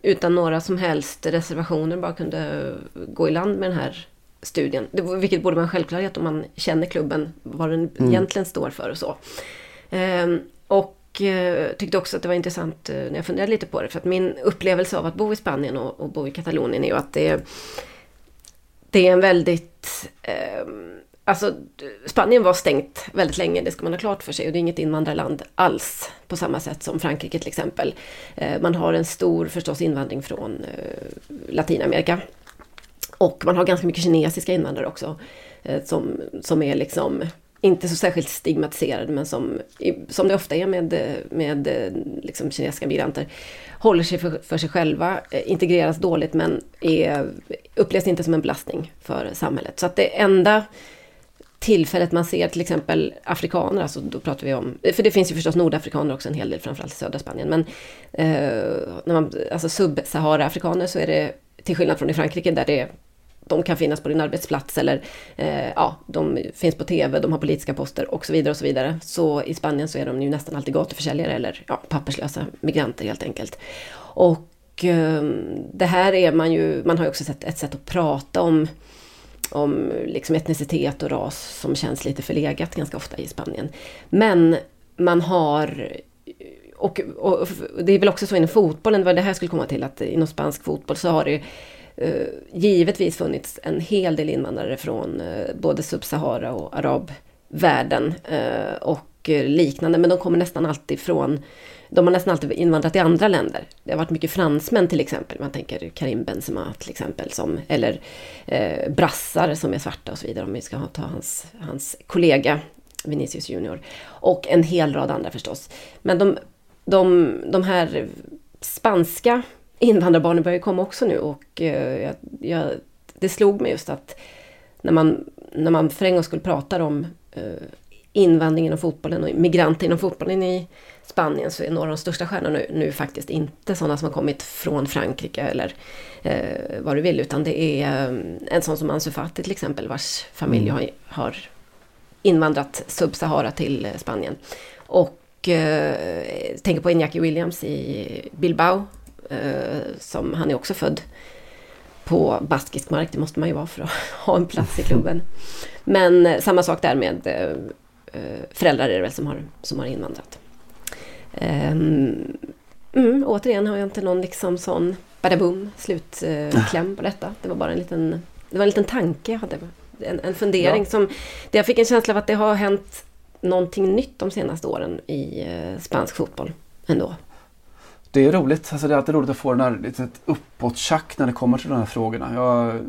utan några som helst reservationer bara kunde gå i land med den här studien. Det, vilket borde vara en självklarhet om man känner klubben, vad den mm. egentligen står för och så. Eh, och eh, tyckte också att det var intressant eh, när jag funderade lite på det. För att min upplevelse av att bo i Spanien och, och bo i Katalonien är ju att det, det är en väldigt ehm, Alltså Spanien var stängt väldigt länge, det ska man ha klart för sig. Och det är inget invandrarland alls på samma sätt som Frankrike till exempel. Eh, man har en stor förstås invandring från eh, Latinamerika. Och man har ganska mycket kinesiska invandrare också. Eh, som, som är liksom inte så särskilt stigmatiserade men som, som det ofta är med, med liksom kinesiska migranter, håller sig för, för sig själva, integreras dåligt men är, upplevs inte som en belastning för samhället. Så att det enda tillfället man ser till exempel afrikaner, alltså då pratar vi om, för det finns ju förstås nordafrikaner också en hel del, framförallt i södra Spanien, men eh, när man, alltså sub-Sahara-afrikaner så är det, till skillnad från i Frankrike där det de kan finnas på din arbetsplats eller eh, ja, de finns på TV, de har politiska poster och så vidare och så vidare. Så i Spanien så är de ju nästan alltid gatuförsäljare eller ja, papperslösa migranter helt enkelt. Och eh, det här är man ju, man har ju också sett ett sätt att prata om om liksom etnicitet och ras som känns lite förlegat ganska ofta i Spanien. Men man har och, och, det är väl också så inom fotbollen, vad det här skulle komma till, att inom spansk fotboll så har det eh, givetvis funnits en hel del invandrare från eh, både Subsahara och arabvärlden eh, och eh, liknande, men de kommer nästan alltid från de har nästan alltid invandrat i andra länder. Det har varit mycket fransmän till exempel. Man tänker Karim Benzema till exempel. Som, eller eh, brassar som är svarta och så vidare. Om vi ska ta hans, hans kollega Vinicius Junior. Och en hel rad andra förstås. Men de, de, de här spanska invandrarbarnen börjar komma också nu. Och eh, jag, jag, det slog mig just att när man, när man för en gång skulle prata om eh, invandring inom fotbollen och migranter inom fotbollen i Spanien så är några av de största stjärnorna nu, nu faktiskt inte sådana som har kommit från Frankrike eller eh, vad du vill utan det är eh, en sån som Ansu Fati till exempel vars familj mm. har, har invandrat sub-Sahara till eh, Spanien. Och eh, tänker på Iñaki Williams i Bilbao eh, som han är också född på baskisk mark, det måste man ju vara för att ha en plats i klubben. Men eh, samma sak där med föräldrar är det väl som har, som har invandrat. Um, Mm, återigen har jag inte någon liksom sån badabum slutkläm på detta. Det var bara en liten, det var en liten tanke jag hade. En, en fundering Ja. som... Jag fick en känsla av att det har hänt någonting nytt de senaste åren i eh, spansk fotboll ändå. Det är roligt. Alltså det är alltid roligt att få den här litet uppåt-tjack när det kommer till de här frågorna. Jag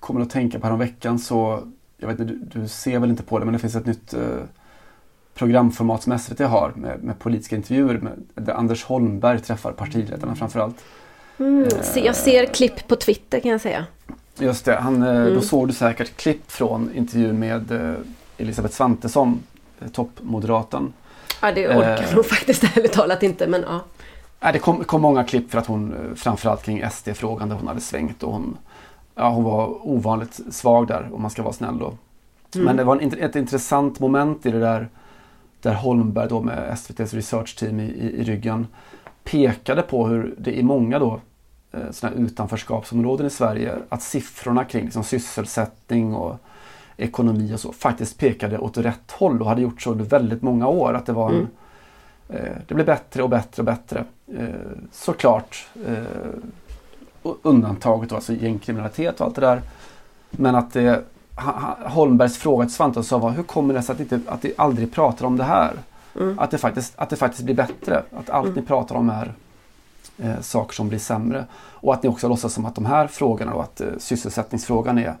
kommer att tänka på veckan så, jag vet inte, du, du ser väl inte på det, men det finns ett nytt eh, programformat som SVT har med, med politiska intervjuer med, där Anders Holmberg träffar partiledarna framförallt. Mm, se, jag ser klipp på Twitter kan jag säga. Just det, han, eh, Mm. då såg du säkert klipp från intervjun med eh, Elisabeth Svantesson, eh, toppmoderaten. Ja, det orkar Eh. nog faktiskt ärligt talat inte, men ja. Nej, det kom, kom många klipp för att hon, eh, framförallt kring SD-frågan där hon hade svängt och hon, ja, hon var ovanligt svag där om man ska vara snäll då. Mm. Men det var en, ett intressant moment i det där där Holmberg då med SVTs researchteam i, i, i ryggen pekade på hur det i många då eh, sådana här utanförskapsområden i Sverige att siffrorna kring liksom, sysselsättning och ekonomi och så faktiskt pekade åt rätt håll och hade gjort så under väldigt många år. Att det var en, Mm. eh, det blev bättre och bättre och bättre. Eh, såklart eh, undantaget då, alltså gängkriminalitet och allt det där. Men att det, Holmbergs fråga till Svantesson var hur kommer det sig att, inte, att ni aldrig pratar om det här? Mm. Att, det faktiskt, att det faktiskt blir bättre. Att allt ni pratar om är eh, saker som blir sämre. Och att ni också låtsas som att de här frågorna och att eh, sysselsättningsfrågan är,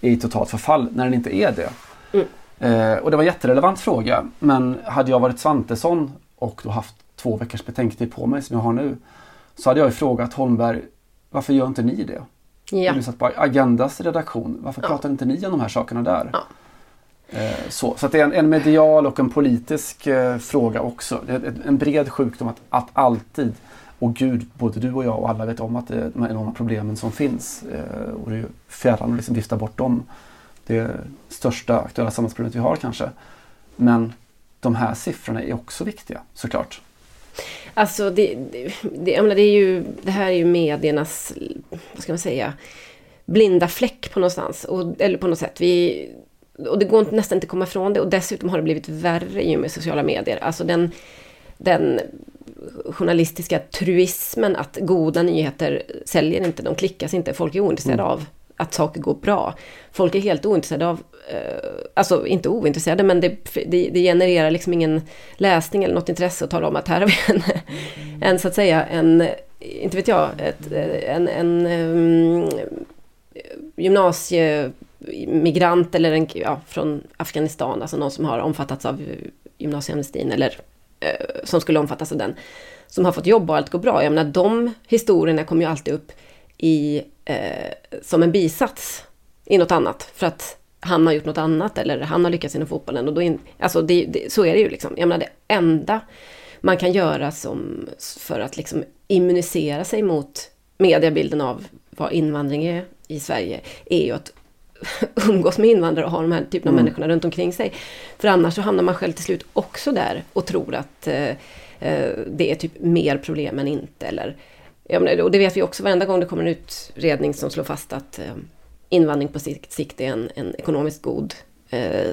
är i totalt förfall när den inte är det. Mm. Eh, och det var en jätterelevant fråga. Men hade jag varit Svantesson och då haft två veckors betänketid på mig som jag har nu. Så hade jag ju frågat Holmberg, varför gör inte ni det? Ja. Du satt på Agendas redaktion. Varför Ja. pratar inte ni om de här sakerna där? Ja. Eh, Så, så det är en, en medial och en politisk eh, fråga också. En bred sjukdom att, att alltid, och gud, både du och jag och alla vet om att det är de här enorma problemen som finns. Eh, och det är ju fjärran att liksom vifta bort dem. Det är det största aktuella samhällsproblemet vi har kanske. Men de här siffrorna är också viktiga såklart. Alltså det, det, menar, det, är ju, det här är ju mediernas, vad ska man säga, blinda fläck på någonstans. Och, eller på något sätt. Vi, och det går inte- nästan inte att komma ifrån det. Och dessutom har det blivit värre i och med sociala medier. Alltså den, den journalistiska truismen att goda nyheter säljer inte, de klickas inte. Folk är ointresserade av att saker går bra. Folk är helt ointresserade av, alltså inte ointresserade, men det, det, det genererar liksom ingen läsning eller något intresse att tala om att här har vi en, en så att säga, en, inte vet jag, ett, en, en um, gymnasiemigrant eller en, ja, från Afghanistan, alltså någon som har omfattats av gymnasieamnestin eller eh, som skulle omfattas av den, som har fått jobb och allt går bra. Jag menar, de historierna kommer ju alltid upp i, eh, som en bisats i något annat. För att han har gjort något annat eller han har lyckats inom fotbollen. Och då in, alltså det, det, så är det ju liksom. Jag menar, det enda man kan göra som, för att liksom immunisera sig mot mediebilden av vad invandring är i Sverige, är ju att umgås med invandrare och ha de här typen av Mm. människorna runt omkring sig. För annars så hamnar man själv till slut också där och tror att eh, eh, det är typ mer problem än inte. Eller, ja, men, och det vet vi också varenda gång det kommer en utredning som slår fast att eh, invandring på sikt, sikt är en, en ekonomiskt god, eh,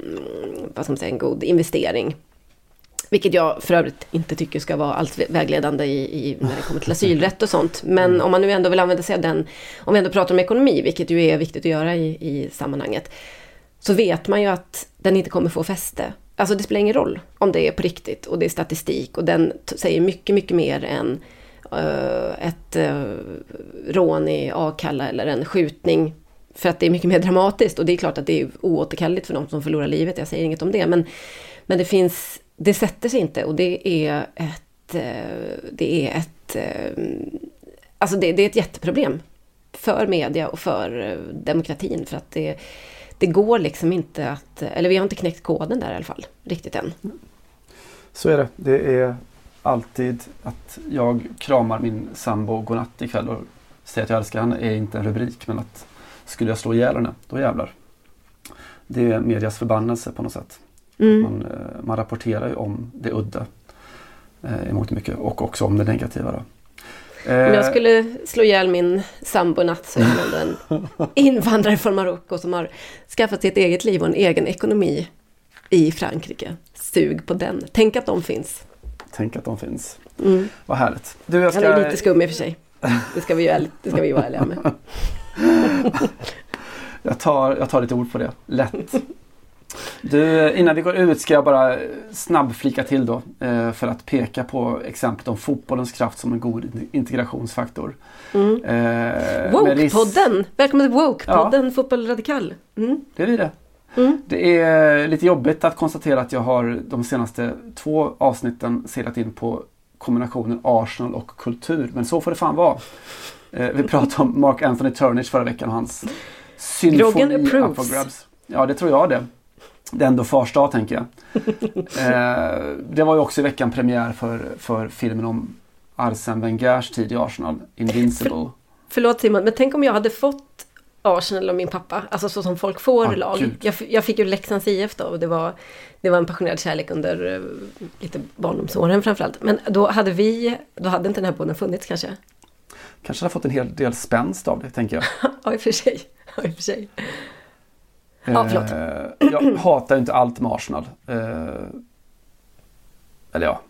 mm, vad ska man säga, en god investering. Vilket jag för övrigt inte tycker ska vara allt vägledande i, i, när det kommer till asylrätt och sånt. Men om man nu ändå vill använda sig av den, om vi ändå pratar om ekonomi, vilket ju är viktigt att göra i, i sammanhanget, så vet man ju att den inte kommer få fäste. Alltså det spelar ingen roll om det är på riktigt och det är statistik och den säger mycket, mycket mer än Eh, ett eh, rån i Akalla eller en skjutning. För att det är mycket mer dramatiskt och det är klart att det är oåterkalleligt för de som förlorar livet, jag säger inget om det. Men, men det finns, det sätter sig inte och det är ett, eh, det är ett, alltså det, det är ett jätteproblem för media och för demokratin. För att det, det går liksom inte att, eller vi har inte knäckt koden där i alla fall, riktigt än. Så är det. Det är alltid att jag kramar min sambo godnatt ikväll och säger att jag älskar henne är inte en rubrik men att skulle jag slå ihjäl henne, då jävlar. Det är medias förbannelse på något sätt. Mm. Man, eh, man rapporterar ju om det udda eh, i mångt och mycket och också om det negativa. Då. Om jag Eh, skulle slå ihjäl min sambo natt så är det en invandrare från Marocko som har skaffat sig ett eget liv och en egen ekonomi i Frankrike. Sug på den. Tänk att de finns. Tänk att de finns. Mm. Vad härligt. Du, jag Han ska... är lite skum i och för sig. Det ska vi ju, ärligt- det ska vi ju vara ärliga med. Jag tar, jag tar lite ord på det. Lätt. Du, innan vi går ut ska jag bara snabbflika till då. Eh, för att peka på exemplet om fotbollens kraft som en god integrationsfaktor. Mm. Eh, Woke-podden! Välkommen till Woke-podden Fotboll Radikal. Mm. Det är vi det. Mm. Det är lite jobbigt att konstatera att jag har de senaste två avsnitten seglat in på kombinationen Arsenal och kultur. Men så får det fan vara. Eh, vi pratade om Mark Anthony Turnage förra veckan och hans symfoni up for grabs. Ja, det tror jag det. Det är ändå fars dag tänker jag. eh, det var ju också i veckan premiär för, för filmen om Arsene Wengers tid i Arsenal, Invincible. Förlåt Simon, men tänk om jag hade fått Arsenal av min pappa, alltså så som folk får Ah, lag. Jag, jag fick ju Leksands IF då och det var, det var en passionerad kärlek under eh, lite barndomsåren framförallt. Men då hade vi, då hade inte den här podden funnits kanske. Kanske har fått en hel del spänst av det, tänker jag. Ja, i och för sig. Ja, i och för sig. Ja, förlåt. Eh, jag hatar inte allt med Arsenal. Eh, eller ja.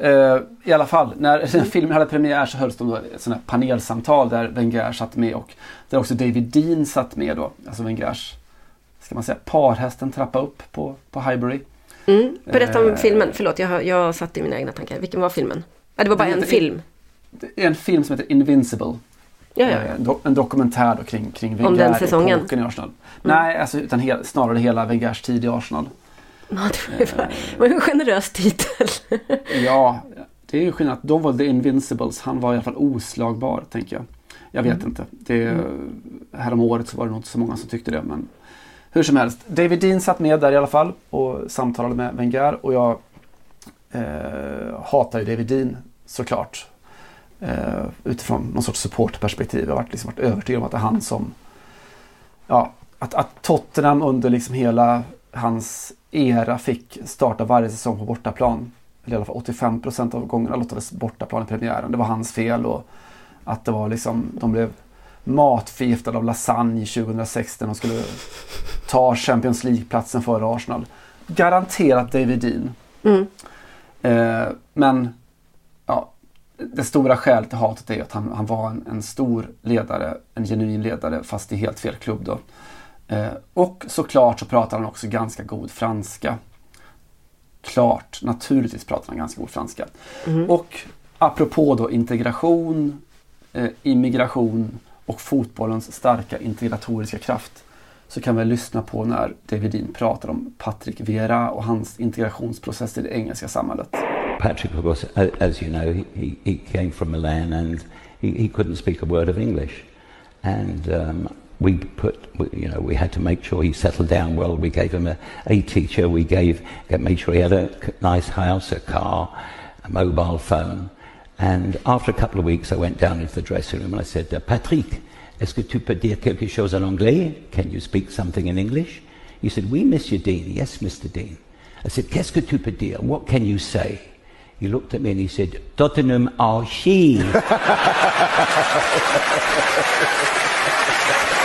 Eh, I alla fall, när filmen hade premiär så hölls de då ett sånt panelsamtal där Wenger satt med och där också David Dean satt med då. Alltså Wengers, ska man säga, parhästen trappa upp på, på Highbury. Mm. Berätta om Eh, filmen, förlåt jag, jag satt i mina egna tankar. Vilken var filmen? Ja, det var bara Den en heter- film. Det är en film som heter Invincible. Ja, ja. Eh, En, do- en dokumentär då kring, kring Om den Wenger säsongen? epoken i Arsenal. Nej, alltså, utan hel, snarare hela Wengers tid i Arsenal. Ja, det var, en generös titel. Ja, det är ju skillnad. De var The Invincibles. Han var i alla fall oslagbar, tänker jag. Jag vet inte. Det, härom året så var det nog inte så många som tyckte det. Men hur som helst. David Dean satt med där i alla fall och samtalade med Wenger. Och jag eh, hatar ju David Dean såklart. Eh, utifrån någon sorts supportperspektiv. Jag har varit, liksom varit övertygad om att det är han som... Ja, att, att Tottenham under liksom hela hans era fick starta varje säsong på bortaplan. Eller i alla fall 85 procent av gångerna lottades bortaplan i premiären. Det var hans fel och att det var liksom, de blev matförgiftade av lasagne 2016 och skulle ta Champions League-platsen före Arsenal. Garanterat David Dean. Mm. Eh, men ja, det stora skälet till hatet är att han, han var en, en stor ledare, en genuin ledare fast i helt fel klubb då. Eh, och såklart så pratar han också ganska god franska. Klart, naturligtvis pratar han ganska god franska. Och apropå då integration, eh, immigration och fotbollens starka integratoriska kraft så kan vi lyssna på när David Dean pratar om Patrick Vieira och hans integrationsprocess i det engelska samhället. Patrick, of course, a- as you know, he, he, he came from Milan and he, he couldn't speak a word of English. And um, we put, you know, we had to make sure he settled down well. We gave him a, a teacher. We gave, made sure he had a nice house, a car, a mobile phone. And after a couple of weeks, I went down into the dressing room and I said, uh, Patrick, est-ce que tu peux dire quelque chose en anglais? Can you speak something in English? He said, Oui, Monsieur Dean. Yes, Mr. Dean. I said, Qu'est-ce que tu peux dire? What can you say? He looked at me and he said, Tottenham Archive.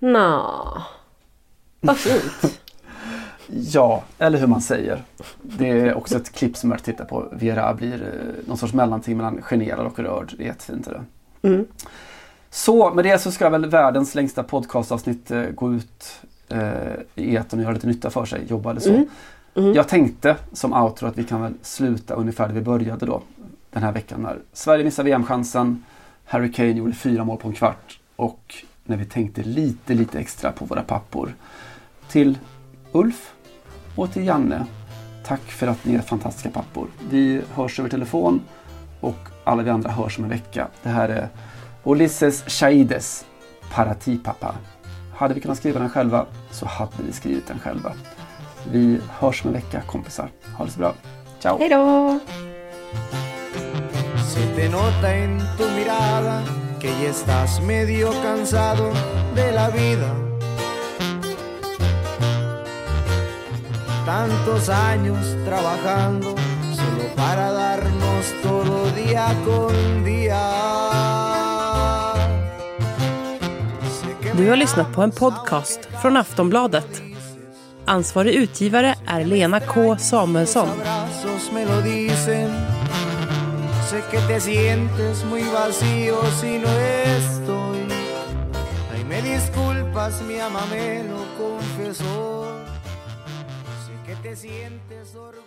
Nå, vad fint. Ja, eller hur man säger. Det är också ett klipp som jag tittar på. Vera blir eh, någon sorts mellanting mellan generad och rörd. Det är jättefint. är Det. Mm. Så med det så ska väl världens längsta podcastavsnitt eh, gå ut eh, i etern och göra lite nytta för sig. Jobba eller så. Mm. Mm. Jag tänkte som outro att vi kan väl sluta ungefär där vi började då. Den här veckan när Sverige missade VM-chansen. Harry Kane gjorde fyra mål på en kvart. Och när vi tänkte lite, lite extra på våra pappor. Till Ulf och till Janne. Tack för att ni är fantastiska pappor. Vi hörs över telefon och alla vi andra hörs om en vecka. Det här är Ulysses Chaides Paratipapa. Hade vi kunnat skriva den själva så hade vi skrivit den själva. Vi hörs om en vecka kompisar. Ha det så bra. Ciao! Hej då! Que ya estás medio cansado de la vida. Tantos años trabajando solo para darnos todo día con día. Du har lyssnat på en podcast från Aftonbladet. Ansvarig utgivare är Lena K Samuelsson. Sé que te sientes muy vacío si no estoy. Ay, me disculpas, mi ama me lo confesó. Sé que te sientes orgulloso.